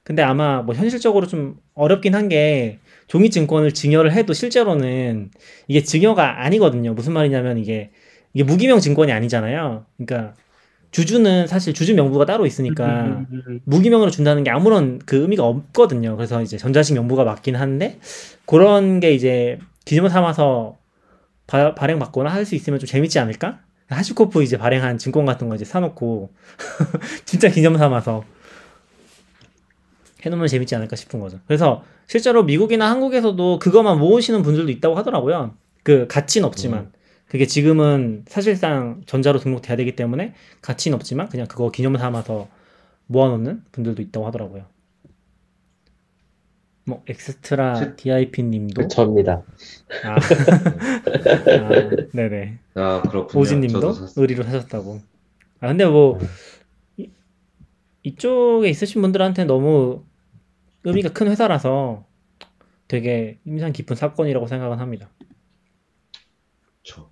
근데 아마 뭐 현실적으로 좀 어렵긴 한 게 종이 증권을 증여를 해도 실제로는 이게 증여가 아니거든요. 무슨 말이냐면 이게 이게 무기명 증권이 아니잖아요. 그러니까 주주는 사실 주주 명부가 따로 있으니까 무기명으로 준다는 게 아무런 그 의미가 없거든요. 그래서 이제 전자식 명부가 맞긴 한데 그런 게 이제 기념을 삼아서 바, 발행받거나 할 수 있으면 좀 재밌지 않을까? 하시코프 이제 발행한 증권 같은 거 이제 사놓고 진짜 기념 삼아서 해놓으면 재밌지 않을까 싶은 거죠. 그래서 실제로 미국이나 한국에서도 그것만 모으시는 분들도 있다고 하더라고요. 그 가치는 없지만 그게 지금은 사실상 전자로 등록돼야 되기 때문에 가치는 없지만 그냥 그거 기념 삼아서 모아놓는 분들도 있다고 하더라고요. 뭐 엑스트라 제- DIP님도 그 저입니다. 아, 아 네네 아, 그렇군요. 오진님도. 의리로 사셨다고. 아 근데 뭐 이, 이쪽에 있으신 분들한테 너무 의미가 큰 회사라서 되게 인상 깊은 사건이라고 생각은 합니다. 그렇죠.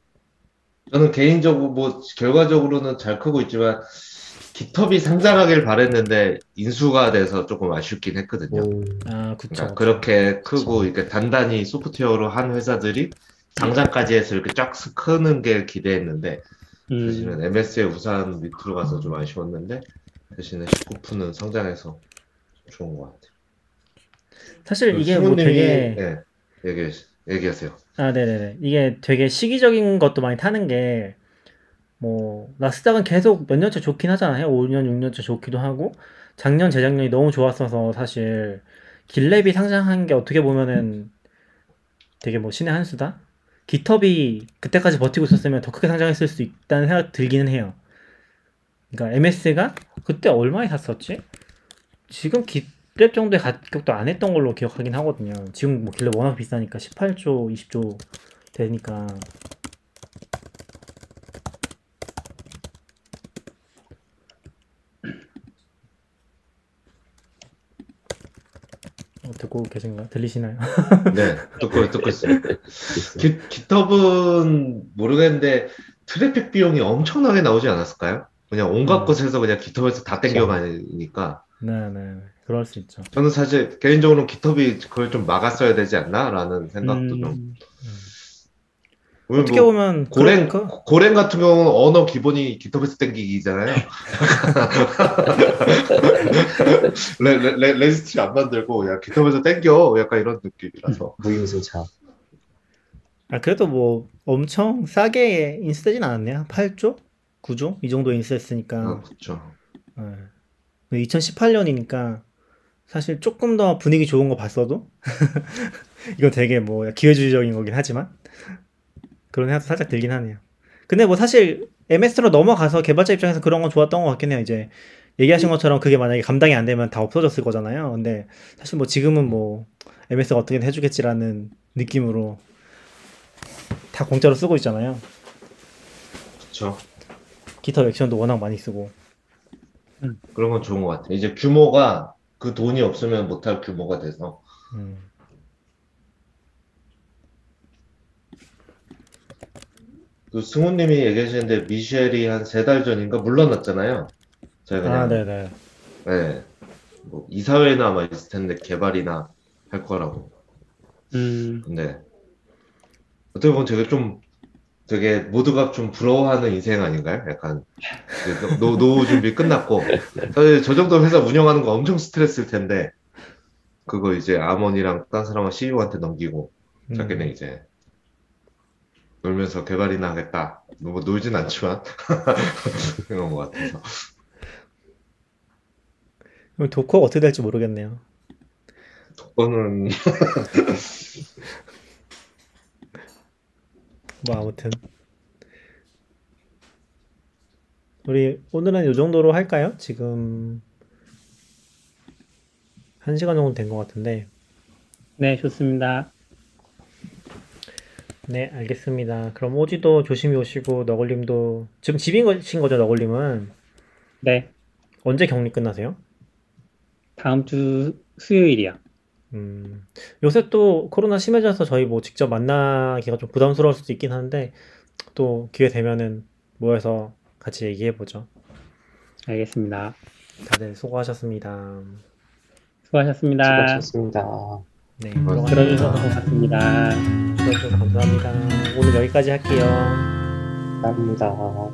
저는 개인적으로 뭐 결과적으로는 잘 크고 있지만 깃허브이 상장하길 바랬는데 인수가 돼서 조금 아쉽긴 했거든요. 음, 아 그쵸. 그러니까 그렇게 크고 이렇게 단단히 소프트웨어로 한 회사들이 상장까지 해서 이렇게 쫙 크는 게 기대했는데 음, 대신에 MS의 우산 밑으로 가서 좀 아쉬웠는데 대신에 시코프는 성장해서 좋은 것 같아요. 사실 이게 뭐 되게 예, 얘기 얘기하세요. 아, 네네네. 이게 되게 시기적인 것도 많이 타는 게, 뭐, 나스닥은 계속 몇 년째 좋긴 하잖아요. 5년, 6년째 좋기도 하고, 작년, 재작년이 너무 좋았어서 사실, 길랩이 상장한 게 어떻게 보면은 되게 뭐 신의 한 수다? 깃허브이 그때까지 버티고 있었으면 더 크게 상장했을 수 있다는 생각 들기는 해요. 그러니까 MS가 그때 얼마에 샀었지? 지금 10렙 정도의 가격도 안 했던 걸로 기억하긴 하거든요. 지금 뭐 길래 워낙 비싸니까 18조, 20조 되니까 어, 듣고 계신가요? 들리시나요? 네, 듣고 듣고 있어요. 기, GitHub는 모르겠는데 트래픽 비용이 엄청나게 나오지 않았을까요? 그냥 온갖 음. 곳에서 그냥 GitHub에서 다 땡겨가니까. 네, 네. 그럴 수 있죠. 저는 사실 개인적으로 GitHub이 그걸 좀 막았어야 되지 않나라는 생각도 좀. 음, 왜냐면 어떻게 뭐 보면 Golang, 그, Golang 같은 경우는 언어 기본이 GitHub에서 땡기기잖아요. 레, 레, 레, registry 안 만들고, 야, GitHub에서 땡겨. 약간 이런 느낌이라서. 무임승차. 아, 그래도 뭐 엄청 싸게 인수되진 않았네요. 8조? 9조? 이 정도 인수했으니까. 아, 그쵸. 네. 2018년이니까 사실 조금 더 분위기 좋은 거 봤어도 이건 되게 뭐 기회주의적인 거긴 하지만 그런 생각도 살짝 들긴 하네요. 근데 뭐 사실 MS로 넘어가서 개발자 입장에서 그런 건 좋았던 것 같긴 해요. 이제 얘기하신 것처럼 그게 만약에 감당이 안 되면 다 없어졌을 거잖아요. 근데 사실 뭐 지금은 뭐 MS가 어떻게든 해주겠지라는 느낌으로 다 공짜로 쓰고 있잖아요. 그쵸. 기타 액션도 워낙 많이 쓰고. 그런 건 좋은 것 같아요. 이제 규모가 그 돈이 없으면 못할 규모가 돼서. 음. 그 승우님이 얘기하시는데 미셸이 한 세 달 전인가 물러났잖아요. 제가 아, 그냥 네네. 네. 뭐 이사회나 아마 있을 텐데 개발이나 할 거라고. 음, 근데 어떻게 보면 되게 좀 되게 모두가 좀 부러워하는 인생 아닌가요? 약간 그 노, 노후 준비 끝났고 사실 저 정도 회사 운영하는 거 엄청 스트레스일 텐데 그거 이제 아몬이랑 딴 사람은 CEO한테 넘기고 음. 자기는 이제 놀면서 개발이나 하겠다. 뭐 놀진 않지만 그런 것 같아서. 그럼 도코가 어떻게 될지 모르겠네요. 그거는 뭐 아무튼 우리 오늘은 이 정도로 할까요? 지금 한 시간 정도 된 것 같은데 네, 좋습니다. 네 알겠습니다. 그럼 오지도 조심히 오시고 너굴님도 지금 집인 거신 거죠? 너굴님은 네, 언제 격리 끝나세요? 다음 주 수요일이요. 음, 요새 또 코로나 심해져서 저희 뭐 직접 만나기가 좀 부담스러울 수도 있긴 한데 또 기회 되면은 모여서 같이 얘기해 보죠. 알겠습니다. 다들 수고하셨습니다. 수고하셨습니다. 수고하셨습니다. 네, 어, 들어주셔서 고맙습니다. 들어주셔서 감사합니다. 오늘 여기까지 할게요. 감사합니다.